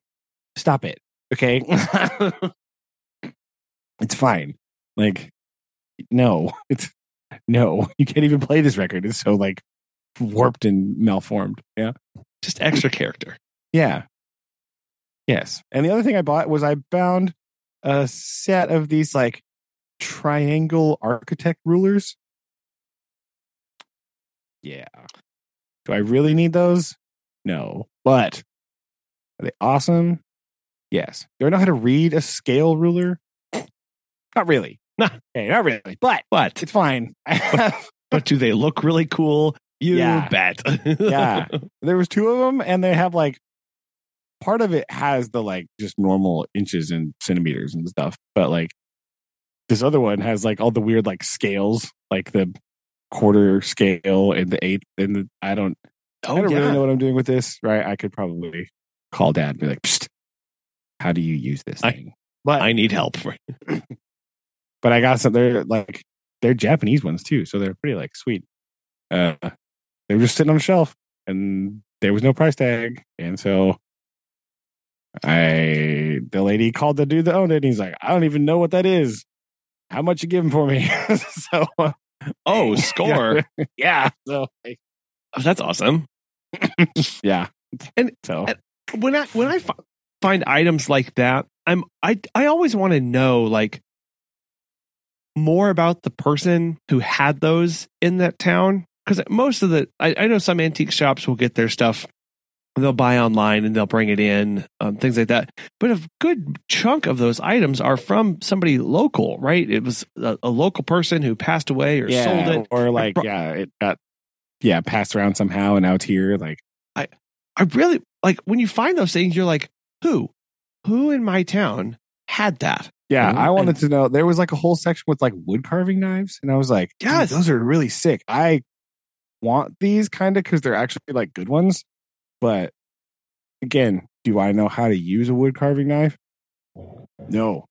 Stop it, okay? it's fine. Like no, it's no. You can't even play this record. It's so like warped and malformed. Yeah, just extra character yeah, yes. And the other thing I bought was I found a set of these like triangle architect rulers. Yeah. Do I really need those? No. But are they awesome? Yes. Do I know how to read a scale ruler? Not really. Nah. Okay, not really. But but it's fine. but do they look really cool you Yeah. bet Yeah. there was two of them and they have like part of it has the like just normal inches and centimeters and stuff but like this other one has like all the weird like scales like the quarter scale and the eighth and the i don't oh i don't yeah really know what i'm doing with this right i could probably call dad and be like Psst, how do you use this I- thing but i need help but I got some. They're like they're Japanese ones too, so they're pretty like sweet. Uh, they were just sitting on the shelf, and there was no price tag, and so I the lady called the dude that owned it, and he's like, I don't even know what that is. How much you giving for me? so oh score yeah, so like, Oh, that's awesome yeah, And- so and- when I when I find items like that, I'm I I always want to know like more about the person who had those in that town because most of the I, I know some antique shops will get their stuff they'll buy online and they'll bring it in um, things like that but a good chunk of those items are from somebody local right it was a, a local person who passed away or yeah, sold it or like bro- yeah, it got yeah passed around somehow, and out here. Like I, I really like when you find those things, you're like, who? Who in my town had that? Yeah. I wanted to know. There was like a whole section with like wood carving knives, and I was like, "Dude, Yes. those are really sick." I want these kind of because they're actually like good ones, but again, Do I know how to use a wood carving knife? No.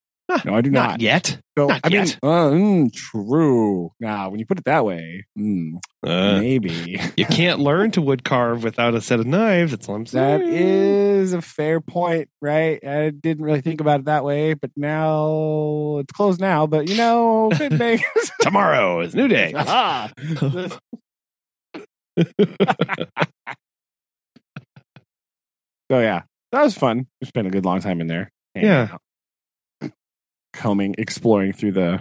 No, I do Not, not. yet. So, not I mean, uh, mm, true. Now, when you put it that way, mm, Uh, maybe. you can't learn to wood carve without a set of knives. That's what I'm saying. That is a fair point, right? I didn't really think about it that way, but now it's closed now. But you know, good thing. Tomorrow is new day. Ah. so yeah, that was fun. We spent a good long time in there. Yeah. Combing, exploring through the.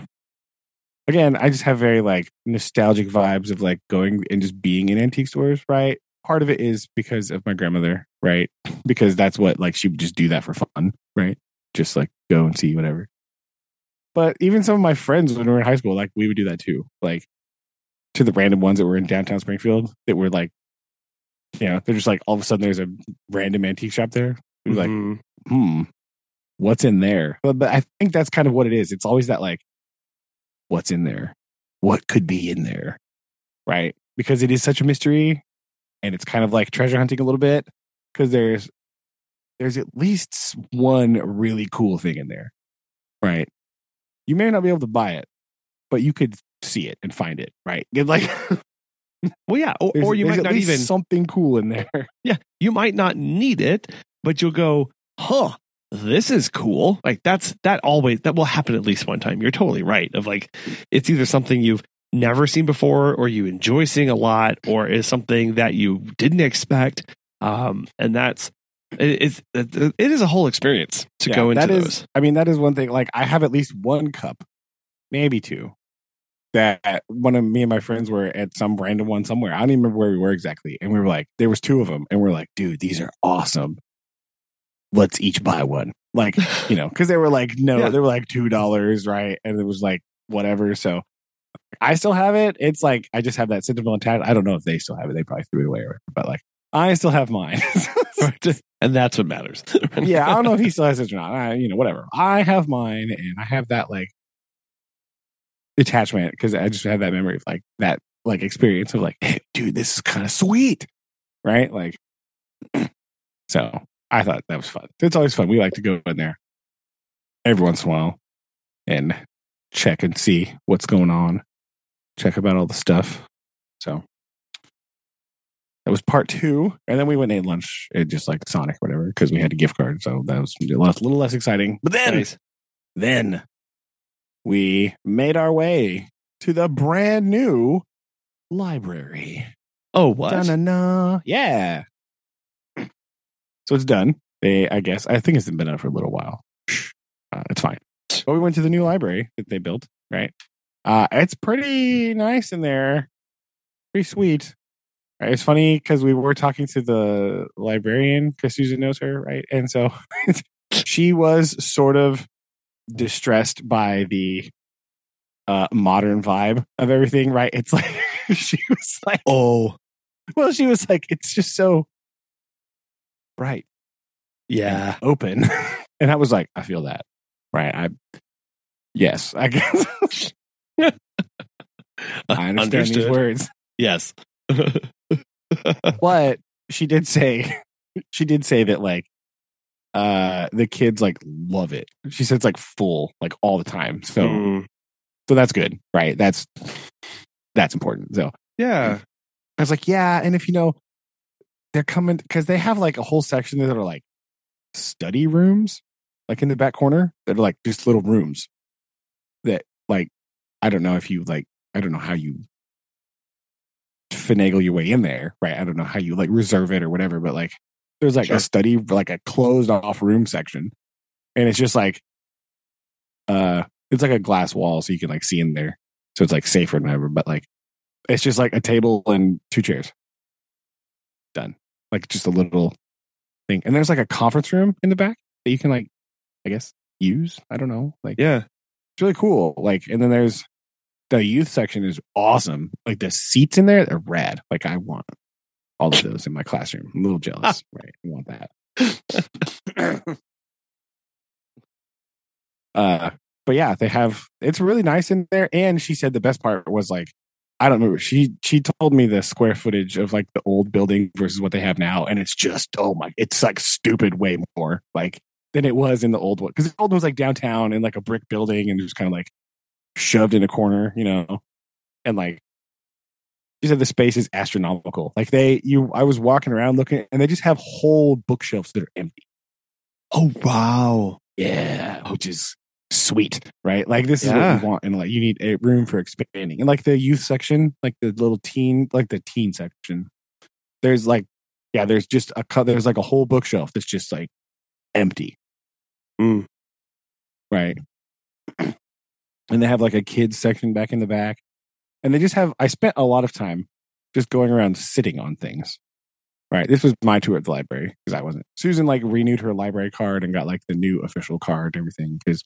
Again, I just have very like nostalgic vibes of like going and just being in antique stores, right? Part of it is because of my grandmother, right? Because that's what like she would just do that for fun, right? Just like go and see whatever. But even some of my friends when we were in high school, like we would do that too. Like to the random ones that were in downtown Springfield that were like, you know, they're just like all of a sudden there's a random antique shop there. We'd be like, hmm, what's in there? But, but I think that's kind of what it is. It's always that like, what's in there? What could be in there? Right? Because it is such a mystery and it's kind of like treasure hunting a little bit because there's there's at least one really cool thing in there. Right? You may not be able to buy it, but you could see it and find it, right? Get like well, yeah, or, or you might not even. something cool in there. yeah, you might not need it, but you'll go, huh. This is cool. Like that's that always that will happen at least one time. You're totally right. Of like, it's either something you've never seen before, or you enjoy seeing a lot, or is something that you didn't expect. Um, and that's it, it's it, is a whole experience to Yeah, go into that is- those. I mean, that is one thing. Like, I have at least one cup, maybe two, that one of me and my friends were at some random one somewhere. I don't even remember where we were exactly. And we were like, there was two of them, and we're like, dude, these are awesome. Let's each buy one. Like, you know, because they were like, no, Yeah. they were like two dollars, right? And it was like whatever. So I still have it. It's like I just have that sentimental attachment. I don't know if they still have it. They probably threw it away, or whatever, but like I still have mine. and that's what matters. yeah, I don't know if he still has it or not. I, you know, whatever. I have mine, and I have that like attachment because I just have that memory of like that like experience of like, hey, dude, this is kind of sweet, right? Like, so I thought that was fun. It's always fun. We like to go in there every once in a while and check and see what's going on, check about all the stuff. So that was part two, and then we went and ate lunch at just like Sonic, or whatever, because we had a gift card. So that was a little little less exciting. But then, Nice. then we made our way to the brand new library. Oh, what? Da-na-na. Yeah. So it's done. They, I guess, I think it's been out for a little while. Uh, it's fine. But we went to the new library that they built. Right. Uh, it's pretty nice in there. Pretty sweet. Right, It's funny because we were talking to the librarian because Susan knows her, right? And so she was sort of distressed by the uh, modern vibe of everything, right? It's like she was like, Oh, well, she was like, it's just so bright, yeah. open, and I was like, I feel that, right? I, yes, I guess I understand these words, Yes. but she did say, she did say that like, uh, the kids like love it. She said it's like full, like all the time. So, Mm, so that's good, right? That's that's important. So yeah. I was like, yeah, and if you know, they're coming because they have like a whole section that are like study rooms, like in the back corner that are like just little rooms that like I don't know if you like I don't know how you finagle your way in there, right? I don't know how you like reserve it or whatever, but like there's like Sure. a study like a closed off room section, and it's just like uh it's like a glass wall so you can like see in there, so it's like safer and whatever, but like it's just like a table and two chairs. Done. Like just a little thing. And there's like a conference room in the back that you can like, I guess, use. I don't know. Like Yeah. it's really cool. Like, and then there's the youth section is awesome. Like the seats in there they're rad. Like I want all of those in my classroom. I'm a little jealous. right. I want that. uh but yeah, they have it's really nice in there. And she said the best part was like I don't remember. She she told me the square footage of like the old building versus what they have now, and it's just oh my, it's like stupid way more like than it was in the old one because the old one was like downtown in like a brick building and just kind of like shoved in a corner, you know, and like she said the space is astronomical. Like they, you, I was walking around looking, and they just have whole bookshelves that are empty. Oh wow. Yeah, which is sweet, right? Like this is Yeah. what you want, and like you need a room for expanding. And like the youth section, like the little teen, like the teen section, there's like, yeah, there's just a cut. There's like a whole bookshelf that's just like empty, Mm. right? and they have like a kids section back in the back, and they just have. I spent a lot of time just going around sitting on things. Right. This was my tour at the library because I wasn't. Susan like renewed her library card and got like the new official card and everything because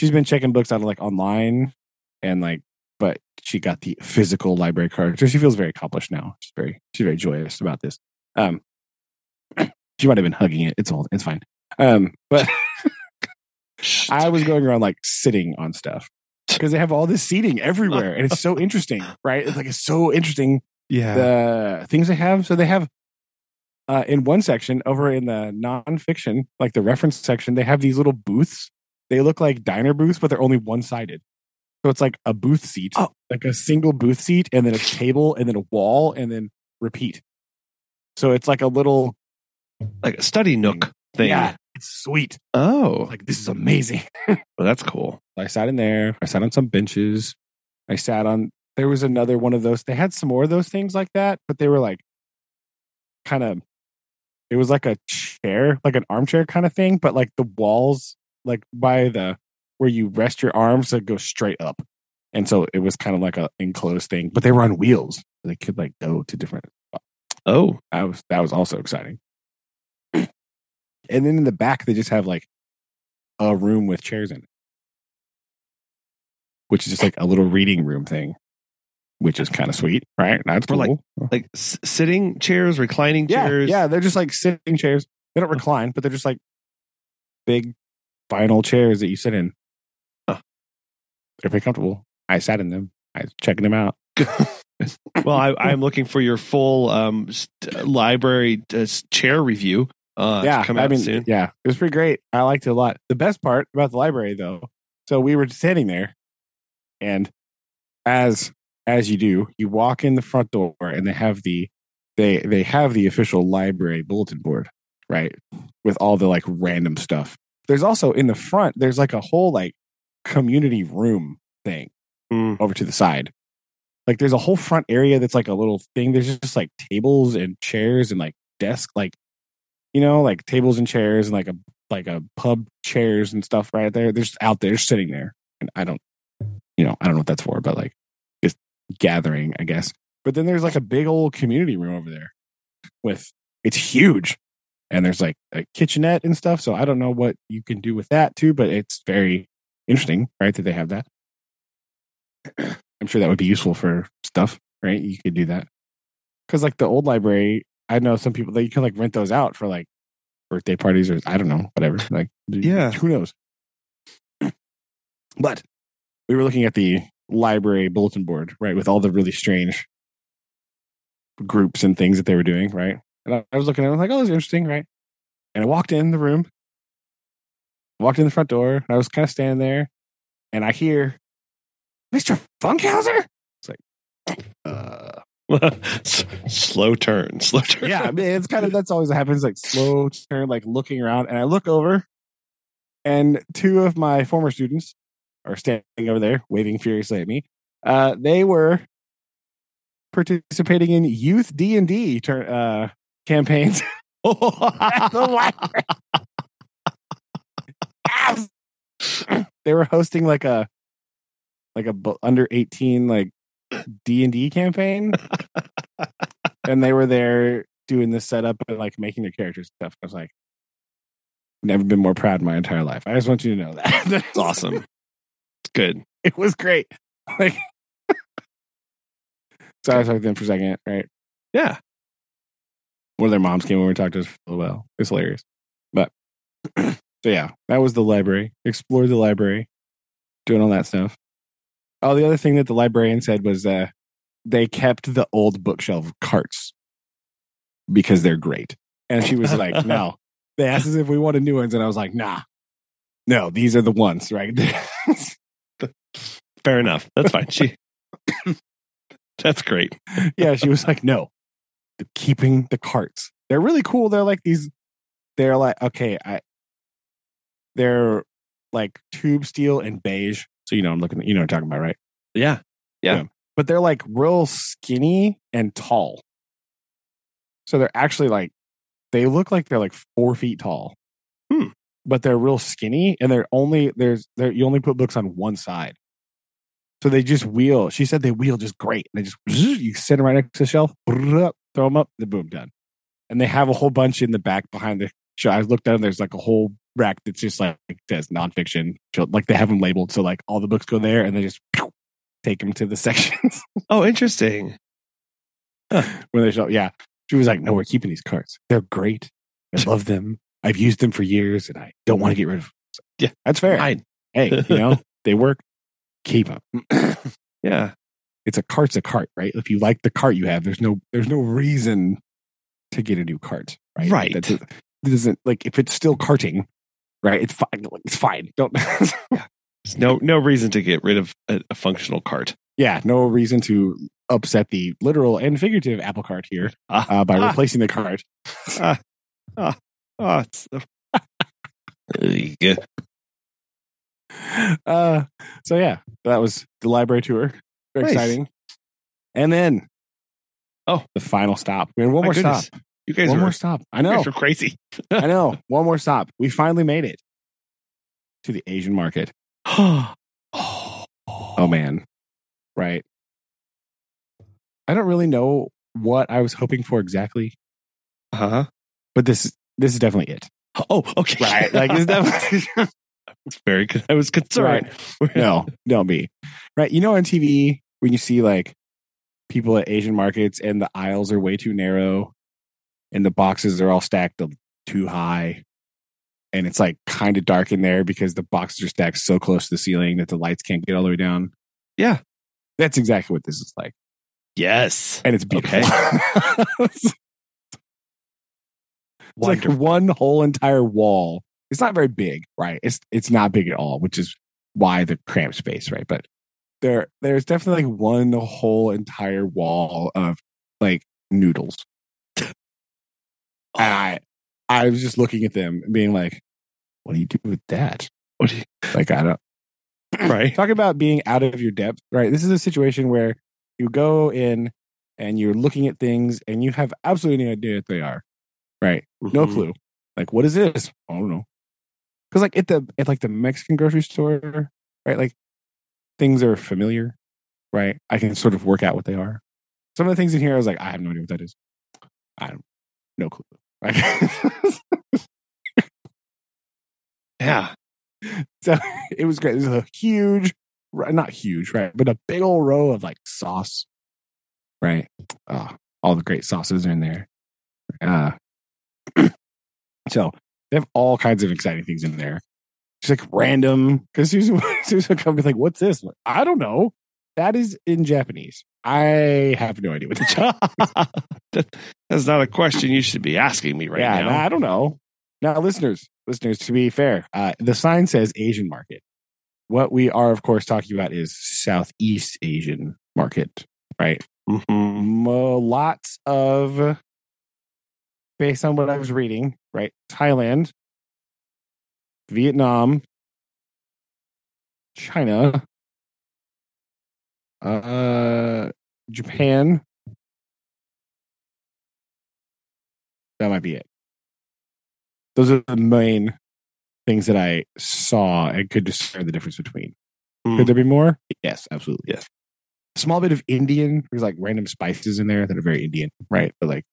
she's been checking books out of like online and like, but she got the physical library card. So she feels very accomplished now. She's very, she's very joyous about this. Um, she might have been hugging it. It's old. It's fine. Um, but I was going around like sitting on stuff because they have all this seating everywhere and it's so interesting, right? It's like it's so interesting Yeah. the things they have. So they have uh, in one section over in the nonfiction, like the reference section, they have these little booths. They look like diner booths, but they're only one sided. So it's like a booth seat, Oh. like a single booth seat, and then a table, and then a wall, and then repeat. So it's like a little like a study nook thing. yeah, it's sweet. Oh, Like this is amazing. well, that's cool. I sat in there. I sat on some benches. I sat on. There was another one of those. They had some more of those things like that, but they were like kind of. It was like a chair, like an armchair kind of thing, but like the walls, like by the where you rest your arms, that go straight up, and so it was kind of like a enclosed thing. But they were on wheels. They could like go to different. Oh, That was that was also exciting. and then in the back, they just have like a room with chairs in it, which is just like a little reading room thing, which is kind of sweet, right? That's cool. like, like s- sitting chairs, reclining yeah, chairs. yeah, they're just like sitting chairs. They don't oh. recline, but they're just like big vinyl chairs that you sit in. Huh. They're pretty comfortable. I sat in them. I was checking them out. Well, I, I'm looking for your full um, st- library uh, chair review. Uh, yeah, to come I mean, soon. yeah, it was pretty great. I liked it a lot. The best part about the library, though, so we were standing there, and as as you do, you walk in the front door, and they have the they they have the official library bulletin board, right, with all the like random stuff. There's also in the front, there's like a whole like community room thing Mm. over to the side. Like there's a whole front area that's like a little thing. There's just like tables and chairs and like desk, like you know, like tables and chairs and like a like a pub chairs and stuff right there. They're just out there sitting there. And I don't you know, I don't know what that's for, but like just gathering, I guess. But then there's like a big old community room over there with it's huge. And there's like a kitchenette and stuff. So I don't know what you can do with that too, but it's very interesting, right? That they have that. I'm sure that would be useful for stuff, right? You could do that. Because like the old library, I know some people that you can like rent those out for like birthday parties or I don't know, whatever. Like, Yeah. who knows? But we were looking at the library bulletin board, right, with all the really strange groups and things that they were doing, right? And I, I was looking at it, I was like, oh, this is interesting, right? And I walked in the room, walked in the front door, and I was kind of standing there, and I hear, Mr. Funkhauser? It's like, uh, slow turn, slow turn. yeah, I mean, it's kind of that's always what happens, like slow turn, like looking around, and I look over, and two of my former students are standing over there, waving furiously at me. Uh, they were participating in youth D and D uh, campaigns at the library. they were hosting like a like a under 18 like D&D campaign and they were there doing the setup and like making their characters stuff. I was like never been more proud in my entire life. I just want you to know that. It's awesome. It's good. it was great. Like So I was talking to them for a second, right? Yeah. One of their moms came over and talked to us for a little while. It's hilarious. But so yeah, that was the library. Explored the library, doing all that stuff. Oh, the other thing that the librarian said was uh they kept the old bookshelf carts because they're great. And she was like, no. They asked us if we wanted new ones, and I was like, nah, no, these are the ones, right? Fair enough. That's fine. She. That's great. yeah, she was like, no, keeping the carts. They're really cool. They're like these. They're like okay, I. They're like tube steel and beige. So you know, I'm looking. At, you know, what I'm talking about, right? Yeah. Yeah. Yeah. But they're like real skinny and tall. So they're actually like, they look like they're like four feet tall. Hmm. But they're real skinny, and they're only there's there you only put books on one side. So they just wheel. She said they wheel just great. They just you sit them right next to the shelf, throw them up, the boom done. And they have a whole bunch in the back behind the show. I looked down. There's like a whole rack that's just like says nonfiction. Like they have them labeled, so like all the books go there, and they just take them to the sections Oh, interesting. when they show. Yeah, she was like, "No, we're keeping these cards. They're great. I love them. I've used them for years, and I don't want to get rid of." them. So, Yeah. that's fair. Fine. Hey, you know they work. Keep them. Yeah. It's a cart's a cart, right? If you like the cart you have, there's no there's no reason to get a new cart, right? Right. That doesn't, that doesn't like if it's still carting, right? It's fine. It's fine. Don't. There's no no reason to get rid of a, a functional cart. yeah, no reason to upset the literal and figurative apple cart here Ah, uh, by ah, replacing the cart. the- Yeah. Uh, so yeah, that was the library tour. Very Nice. exciting. And then, Oh. the final stop. We had one My more goodness. stop. You guys One were, more stop. I know. were crazy. I know. One more stop. We finally made it to the Asian market. oh, Oh man. Right. I don't really know what I was hoping for exactly, huh. but this this is definitely it. Oh, okay. Right. Like it's definitely it's very good. I was concerned. no, don't be. Right. You know on TV when you see like people at Asian markets and the aisles are way too narrow and the boxes are all stacked up too high. And it's like kind of dark in there because the boxes are stacked so close to the ceiling that the lights can't get all the way down. Yeah. That's exactly what this is like. Yes. and it's beautiful. Okay. it's like one whole entire wall. It's not very big, right? It's it's not big at all, which is why the cramped space, right? But there there's definitely like one whole entire wall of like noodles. And I I was just looking at them and being like, what do you do with that? What do you- Like I don't right. talk about being out of your depth, right? This is a situation where you go in and you're looking at things and you have absolutely no idea what they are, right? No Mhm. clue. Like, what is this? I don't know. Because like at the at like the Mexican grocery store, right? Like things are familiar, right? I can sort of work out what they are. Some of the things in here, I was like, I have no idea what that is. I don't, no clue. Like, Yeah. so it was great. It was a huge, not huge, right? But a big old row of like sauce, right? Oh, all the great sauces are in there. Uh, so they have all kinds of exciting things in there. Like random, because Susan, Susan come be like, "What's this?" Like, I don't know. That is in Japanese. I have no idea what the That- That's not a question you should be asking me right yeah, now. I don't know. Now, listeners, listeners, to be fair, uh, the sign says Asian market. What we are, of course, talking about is Southeast Asian market, right? Mhm. Mo- lots of, based on what I was reading, right? Thailand, Vietnam, China, uh, Japan. That might be it. Those are the main things that I saw and could discern the difference between. Hmm. Could there be more? Yes, absolutely. Yes. A small bit of Indian. There's like random spices in there that are very Indian, right? But like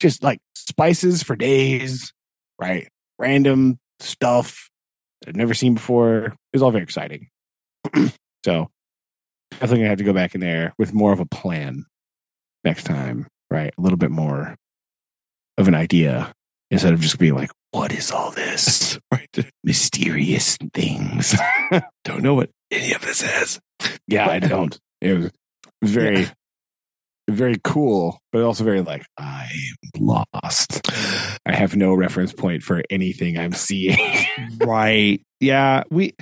just like spices for days, right? Random stuff that I've never seen before. It was all very exciting. so definitely gonna have to go back in there with more of a plan next time, right? A little bit more of an idea instead of just being like, what is all this? right. Mysterious things. Don't know what any of this is. yeah, I don't. It was, it was very, Yeah. Very cool, but also very like I am lost. I have no reference point for anything I'm seeing. right. Yeah. We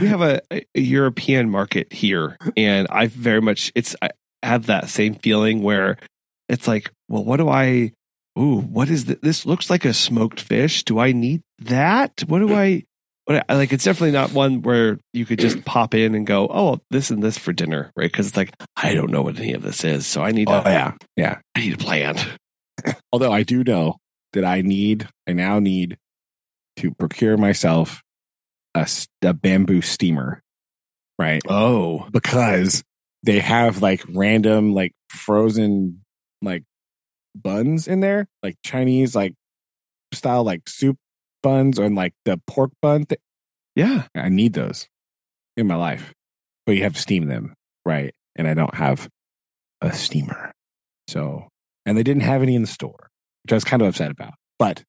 we have a, a European market here, and I very much it's I have that same feeling where it's like, well, what do I? Ooh, what is this? This looks like a smoked fish. Do I need that? What do I? What I, like? It's definitely not one where you could just pop in and go, oh, this and this for dinner, right? Because it's like I don't know what any of this is, so I need. oh a, yeah, yeah. I need a plan. Although I do know that I need, I now need to procure myself a, a bamboo steamer, right? Oh, Because they have like random, like frozen, like buns in there, like Chinese, like style, like soup buns, or like the pork bun. Th- yeah. I need those in my life, but you have to steam them, right? And I don't have a steamer. So, and they didn't have any in the store, which I was kind of upset about, but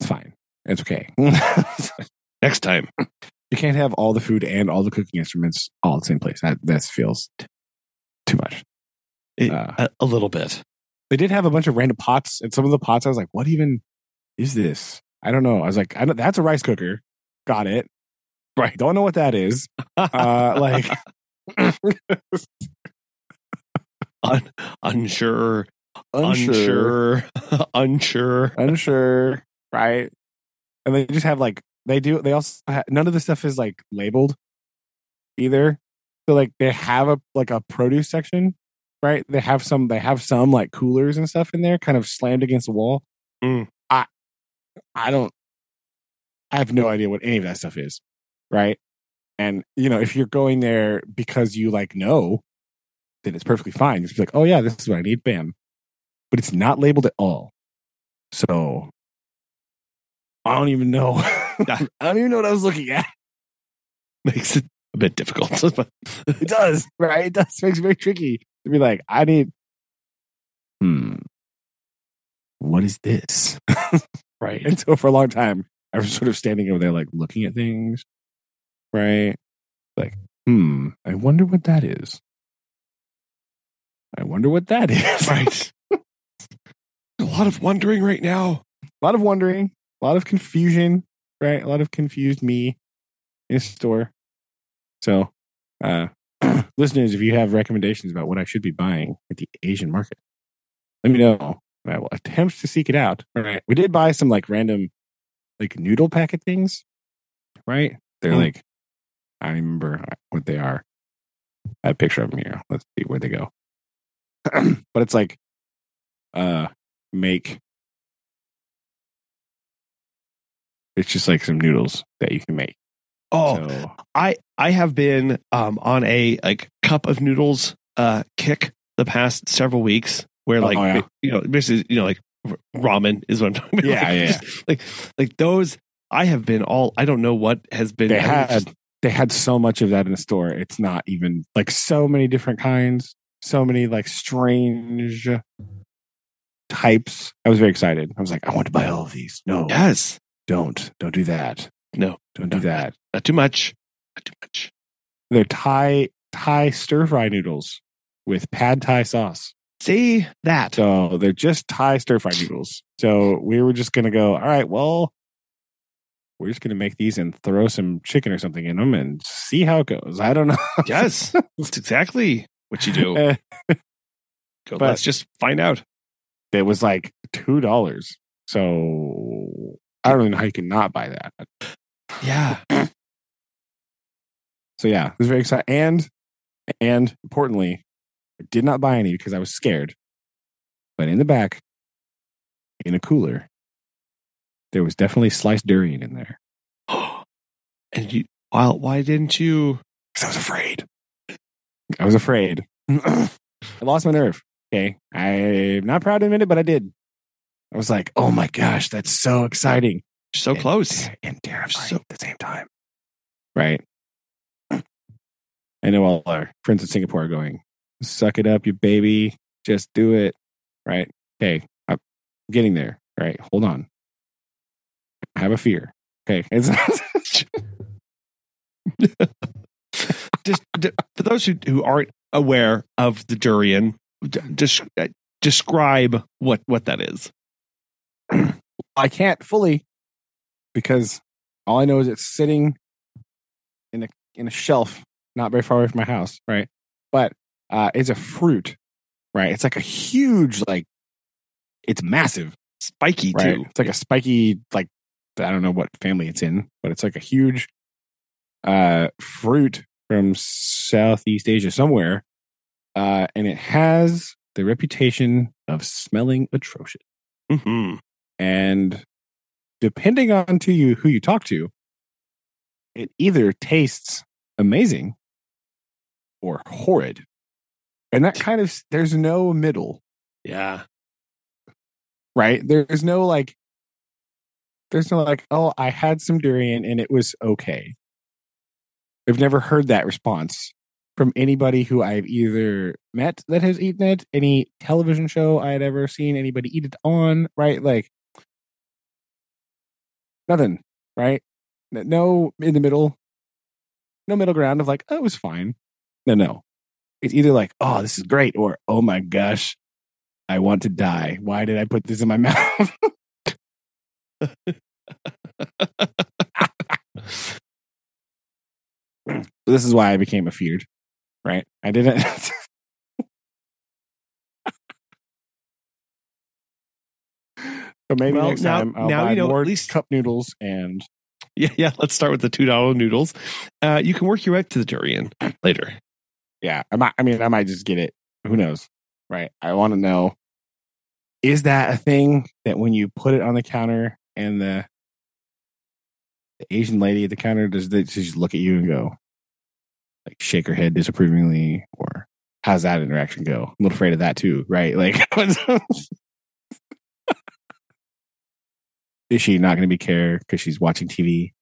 it's fine. It's okay. Next time. You can't have all the food and all the cooking instruments all at the same place. That, that feels t- too much. It- Uh. a, a little bit. They did have a bunch of random pots, and some of the pots I was like, what even is this? I don't know. I was like, I don't, that's a rice cooker. Got it. Right. Don't know what that is. Uh, like, Un- unsure, unsure, unsure. unsure, right? And they just have like they do. They also ha none of the stuff is like labeled either. So like they have a like a produce section, right? They have some. They have some like coolers and stuff in there, kind of slammed against the wall. Mm. I don't. I have no idea what any of that stuff is, right? And you know, if you're going there because you like know, then it's perfectly fine. Just be like, oh yeah, this is what I need, bam. But it's not labeled at all. So I don't even know. I don't even know what I was looking at. Makes it a bit difficult. It does, right? It does. Makes it very tricky to be like, I need. Hmm. What is this? Right. And so for a long time, I was sort of standing over there, like looking at things, right? Like, hmm, I wonder what that is. I wonder what that is. Right. a lot of wondering right now. a lot of wondering, a lot of confusion, right? A lot of confused me in store. So, uh, listeners, if you have recommendations about what I should be buying at the Asian market, let me know. I will attempt to seek it out. All right. We did buy some like random, like noodle packet things, right? They're Hmm. like, I don't remember what they are. I have a picture of them here. Let's see where they go. but it's like, uh, make It's just like some noodles that you can make. Oh, So, I I have been um on a like cup of noodles uh kick the past several weeks where Oh, like yeah. you know basically you know like ramen is what I'm talking about. Yeah, like, yeah. just, like like those I have been all I don't know what has been they I think it's had just- they had so much of that in the store. It's not even like so many different kinds, so many like strange types. I was very excited. I was like, I want to buy all of these. No, yes don't, don't do that. no Don't do that. not too much not too much They're Thai Thai stir fry noodles with pad Thai sauce. See that So they're just Thai stir fry noodles. So we were just gonna go. All right, well, we're just gonna make these and throw some chicken or something in them and see how it goes. I don't know. yes that's exactly what you do eh. Go, but- let's just find out it was like two dollars. So I don't really know how you can not buy that. yeah So yeah, it was very exciting. And and importantly, I did not buy any because I was scared. But in the back, in a cooler, there was definitely sliced durian in there. and you why why didn't you Because I was afraid. I was afraid. I lost my nerve. Okay. I'm not proud to admit it, but I did. I was like, oh my gosh, that's so exciting. so And- close And terrifying So- at the same time. Right. I know all our friends in Singapore are going, suck it up, you baby. Just do it. Right. Okay. I'm getting there. Right. Hold on. I have a fear. Okay. It's just d- for those who, who aren't aware of the durian just uh, describe what what that is. I can't fully because all I know is it's sitting in a in a shelf not very far away from my house, right? But uh, it's a fruit, right? It's like a huge, like it's massive, Spiky right? too. It's like a spiky, like I don't know what family it's in, but it's like a huge uh, fruit from Southeast Asia somewhere, uh, and it has the reputation of smelling atrocious. hmm And depending on to you who you talk to, it either tastes amazing or horrid. And that kind of there's no middle, Yeah. right? There's no like there's no like, oh, I had some durian and it was okay. I've never heard that response from anybody who I've either met that has eaten it, any television show I had ever seen anybody eat it on, right? Like nothing, right? No in the middle, no middle ground of like, oh, it was fine. No, no. It's either like, oh, this is great, or oh my gosh, I want to die. Why did I put this in my mouth? this is why I became a feared, right? I didn't. so maybe Well, next now- time I'll now buy you know at more least- cup noodles and Yeah, yeah. Let's start with the two dollar noodles. Uh, you can work your way up to the durian later. Yeah, I might. I mean, I might just get it. Who knows, right? I want to know: is that a thing that when you put it on the counter and the the Asian lady at the counter does she just look at you and go, like, shake her head disapprovingly, or how's that interaction go? I'm a little afraid of that too, right? Like, is she not going to be care because she's watching TV?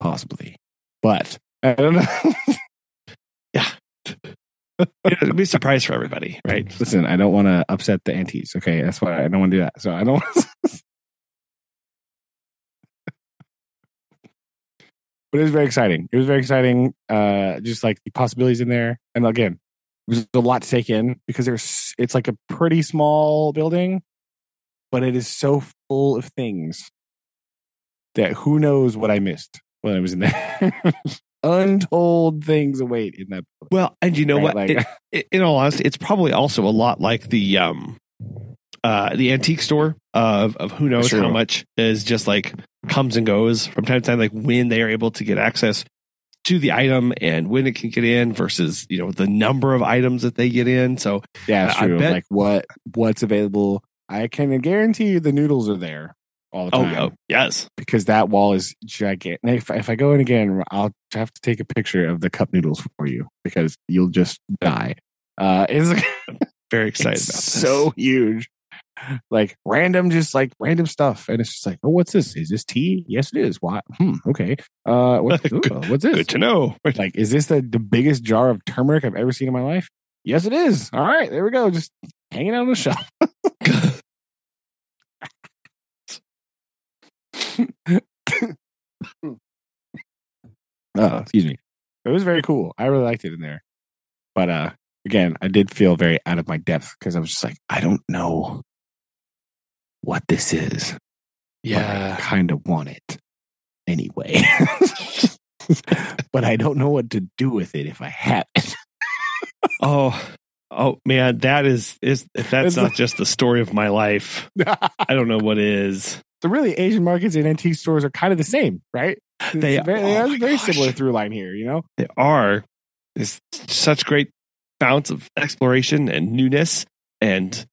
Possibly, but I don't know. It'd be a surprise for everybody, right? Listen, I don't want to upset the aunties. Okay, that's why I don't want to do that. So I don't. but it was very exciting. It was very exciting. Uh, just like the possibilities in there, and again, there's a lot to take in because there's. It's like a pretty small building, but it is so full of things that who knows what I missed when I was in there. Untold things await in that. building, Well, and you know right? what? Like, It- it- in all honesty, it's probably also a lot like the um, uh, the antique store of of who knows True. how much is just like comes and goes from time to time, like when they are able to get access to the item and when it can get in versus you know the number of items that they get in. So Yeah, it's I- bet- like what what's available. I can guarantee you the noodles are there all the oh, time oh yes, because that wall is gigantic. If, if I go in again, I'll have to take a picture of the cup noodles for you because you'll just die. Uh, it's, very excited it's about this. so huge. Like random, just like random stuff, and it's just like, oh, what's this? Is this tea? Yes, it is. Why? Hmm. Okay. Uh, what, Good- ooh, what's this? good to know. Like, is this the, the biggest jar of turmeric I've ever seen in my life? Yes, it is. All right, there we go. Just hanging out on the shelf. Oh, excuse me. It was very cool. I really liked it in there. But uh again, I did feel very out of my depth because I was just like, I don't know what this is. yeah, kind of want it anyway. but I don't know what to do with it if I have it. oh, oh man, that is is if that's It's not like- just the story of my life, I don't know what is. The really Asian markets and antique stores are kind of the same, right? It's They- very, oh they have very gosh. similar through line here, you know? They are is such great bounce of exploration and newness and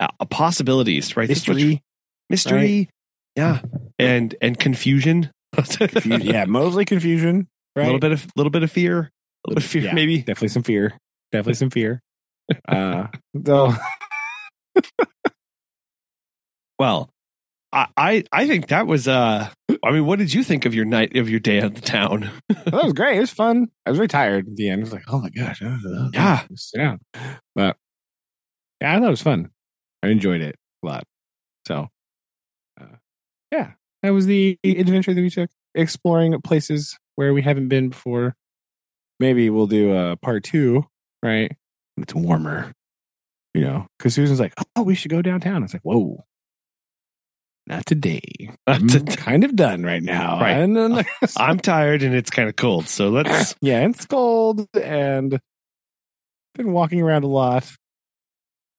uh, possibilities, right? Mystery, mystery, yeah, and and confusion. confusion. yeah, mostly confusion, Right. a little bit of little bit of fear, a little bit of fear, Yeah, maybe. Definitely some fear. Definitely some fear. Uh, so Well, I, I think that was uh. I mean, what did you think of your night of your day at the town? that was great. It was fun. I was very tired at the end. I was like, oh my gosh. uh, uh, Yeah. Sit down. But yeah, I thought it was fun. I enjoyed it a lot. So uh, yeah, that was the adventure that we took, exploring places where we haven't been before. Maybe we'll do a part two, right? It's warmer You know, because Susan's like, "Oh, we should go downtown." It's like, "Whoa, not today. Not I'm today. kind of done right now." Right. And then, I'm tired and it's kind of cold. So let's. yeah, it's cold, and been walking around a lot.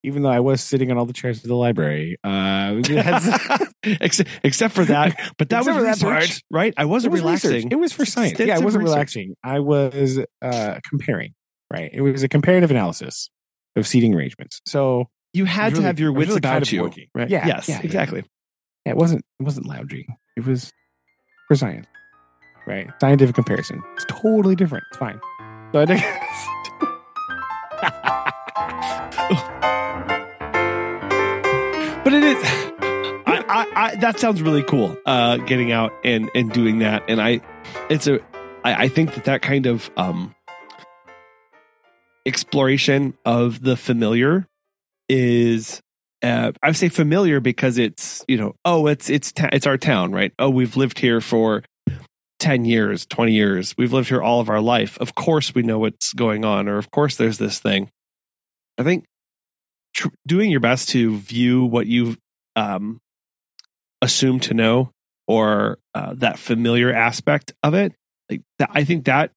Even though I was sitting on all the chairs of the library, uh, except, except for that, but that Except was for that research, part. right? I wasn't was relaxing. research. It was for science. Yeah, I wasn't research. relaxing. I was uh, comparing. Right. It was a comparative analysis of seating arrangements. So You had to really- have your it was wits really kind about of you, working. right? Yeah, Yes, yeah, yeah. exactly. Yeah, it wasn't. It wasn't lounging. It was for science. Right. Scientific comparison. It's totally different. It's fine. So I. But it is. I, I, that sounds really cool. Uh, getting out and and doing that, and I, it's a. I, I think that that kind of um exploration of the familiar is. Uh, I say familiar because it's you know oh it's it's ta- it's our town right? Oh we've lived here for 10 years 20 years. We've lived here all of our life. Of course we know what's going on or of course there's this thing. I think tr- doing your best to view what you've um, assumed to know or uh, that familiar aspect of it like that, i think that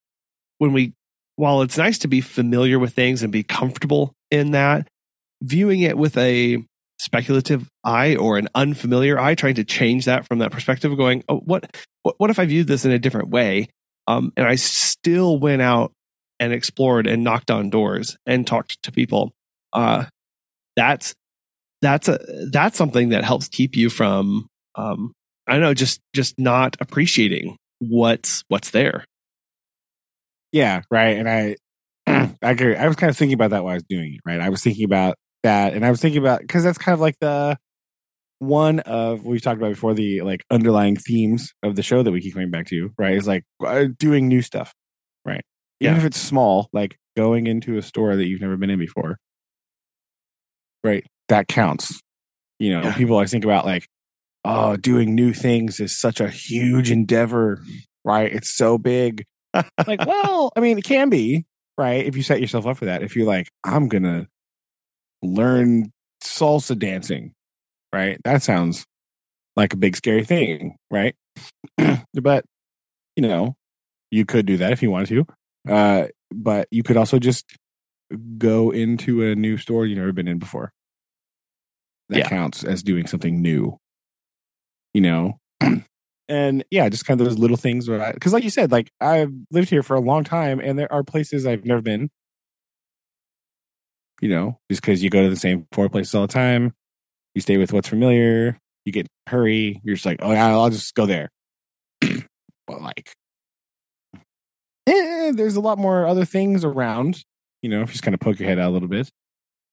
when we while it's nice to be familiar with things and be comfortable in that viewing it with a speculative eye or an unfamiliar eye trying to change that from that perspective going oh what what, what if i viewed this in a different way um, and i still went out and explored and knocked on doors and talked to people uh, that's that's a that's something that helps keep you from um, I don't know just just not appreciating what's what's there. Yeah, right. And I, I agree. I was kind of thinking about that while I was doing it. Right, I was thinking about that, and I was thinking about because that's kind of like the one of we've talked about before the like underlying themes of the show that we keep coming back to. Right, is like uh, doing new stuff. Right, even Yeah. if it's small, like going into a store that you've never been in before. Right, that counts. You know, Yeah. people always think about like, oh, doing new things is such a huge endeavor. Right, it's so big like, well, I mean, it can be, right? If you set yourself up for that. If you're like, I'm to learn salsa dancing, right? That sounds like a big, scary thing, right? but, you know, you could do that if you wanted to. Uh, but you could also just go into a new store you've never been in before. That Yeah. counts as doing something new, you know? and yeah, just kind of those little things where because like you said, like I've lived here for a long time and there are places I've never been. You know, just because you go to the same four places all the time, you stay with what's familiar, you get hurry, you're just like, oh yeah, I'll just go there. but like eh, there's a lot more other things around, you know, if you just kind of poke your head out a little bit.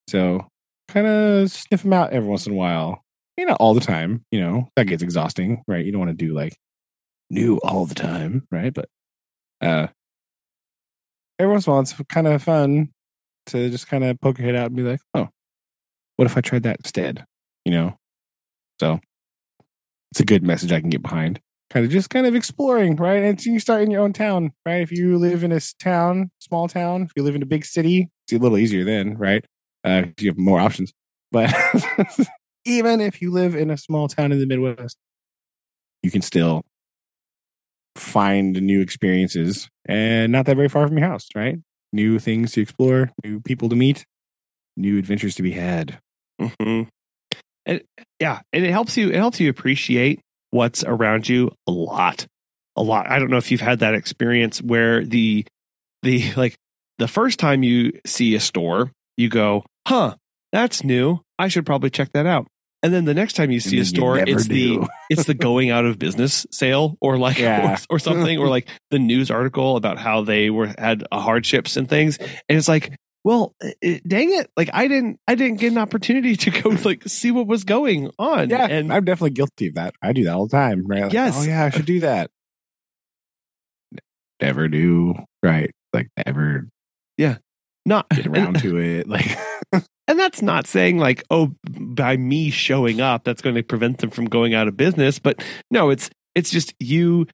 So kind of sniff them out every once in a while. You know, all the time, you know, that gets exhausting, right? You don't want to do like new all the time, right? But uh every once in a while it's kind of fun to just kind of poke your head out and be like, oh, what if I tried that instead? You know? So it's a good message I can get behind. Kind of just kind of exploring, right? And so you start in your own town, right? If you live in a town, small town, if you live in a big city, it's a little easier then, right? Uh, you have more options. But even if you live in a small town in the Midwest, you can still find new experiences and not that very far from your house, right? New things to explore, new people to meet, new adventures to be had. hmm And yeah, and it helps you. It helps you appreciate what's around you a lot, a lot. I don't know if you've had that experience where the the like the first time you see a store, you go, "Huh, that's new. I should probably check that out." And then the next time you see a store, it's the it's the going out of business sale or like Yeah. or, or something or like the news article about how they were had hardships and things and it's like well eh, dang it like i didn't i didn't get an opportunity to go like see what was going on Yeah, and I'm definitely guilty of that. I do that all the time, right? Like, Yes. Oh yeah, I should do that. Never do. Right. Like never not get around to it. Like and that's not saying like oh by me showing up that's going to prevent them from going out of business but no it's it's just you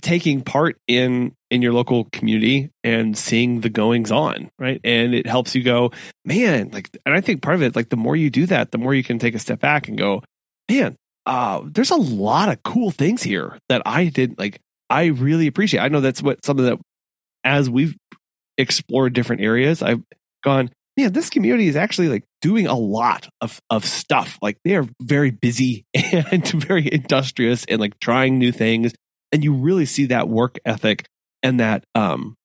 taking part in in your local community and seeing the goings on right and it helps you go man like and i think part of it like the more you do that the more you can take a step back and go man uh there's a lot of cool things here that i did like i really appreciate i know that's what something that as we've explored different areas i've gone yeah, this community is actually like doing a lot of of stuff. Like they are very busy and very industrious and like trying new things. And you really see that work ethic and that um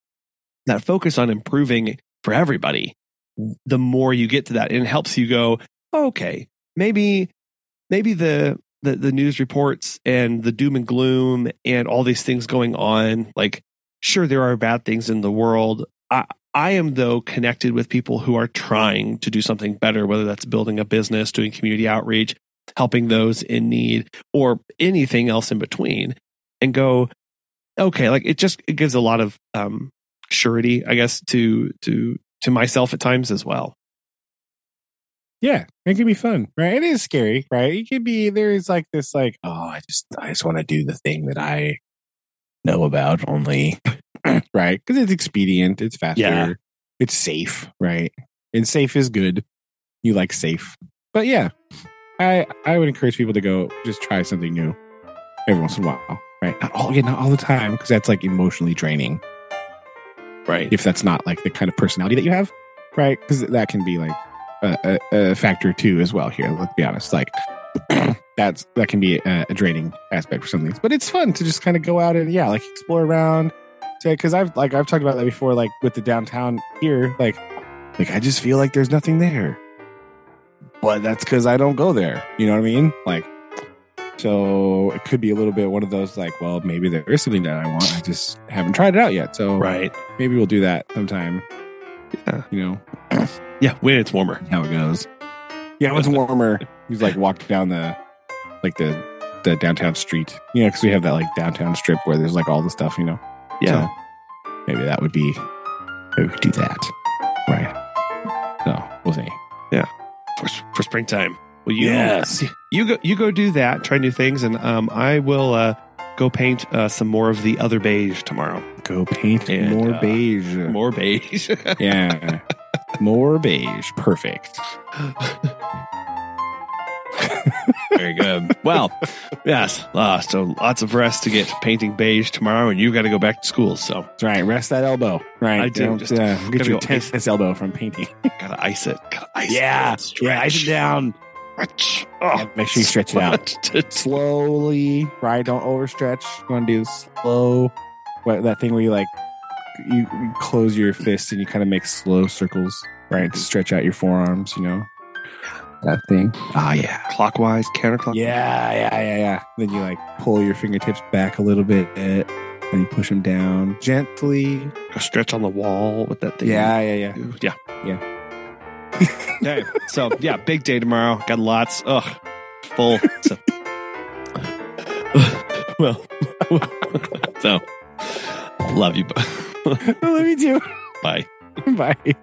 that focus on improving for everybody. The more you get to that and it helps you go okay maybe maybe the the, the news reports and the doom and gloom and all these things going on like sure there are bad things in the world i am though connected with people who are trying to do something better whether that's building a business doing community outreach helping those in need or anything else in between and go okay like it just it gives a lot of um surety i guess to to to myself at times as well Yeah, it can be fun, right? It is scary, right? It can be there's like this like, oh, I just I just want to do the thing that I know about only, right? Because it's expedient, it's faster, Yeah. it's safe, right? And safe is good. You like safe, but yeah, I I would encourage people to go just try something new every once in a while, right? Not all, again, not all the time because that's like emotionally draining. right If that's not like the kind of personality that you have, right? Because that can be like a, a, a factor too as well here let's be honest like that's that can be a, a draining aspect for some things but it's fun to just kind of go out and yeah like explore around because i've like i've talked about that before like with the downtown here like like i just feel like there's nothing there but that's because i don't go there you know what i mean like so it could be a little bit one of those like well maybe there is something that i want i just haven't tried it out yet so right maybe we'll do that sometime Yeah. you know yeah when it's warmer how it goes. Yeah, when it's warmer, he's like walked down the like the the downtown street. You know, because we have that like downtown strip where there's like all the stuff. You know. Yeah So maybe that would be maybe we could do that. Right. So we'll see. Yeah. For, for springtime well you Yes. you go you go do that try new things and um i will uh go paint uh, some more of the other beige tomorrow Go paint And, more uh, beige. more beige Yeah. more beige. Perfect. Very good. Well, yes. Uh, so lots of rest to get painting beige tomorrow, and you got to go back to school. So That's right. Rest that elbow. Right. I do. Don't, Just uh, get your ice- elbow from painting. gotta ice it. Gotta ice yeah. it. Yeah. Ice it down. Stretch. Yeah, make sure you stretch it out. slowly, right? Don't overstretch. You want to do slow. What that thing where you like you, you close your fist and you kind of make slow circles, right? To stretch out your forearms. You know that thing. Ah, yeah. Clockwise, counterclockwise. Yeah, yeah, yeah, yeah. Then you like pull your fingertips back a little bit, and you push them down gently. Stretch on the wall with that thing. Yeah, yeah, yeah. Yeah. Yeah. okay. So yeah, big day tomorrow. Got lots. Ugh, full. So, well, so love you. I love you too. Bye. Bye.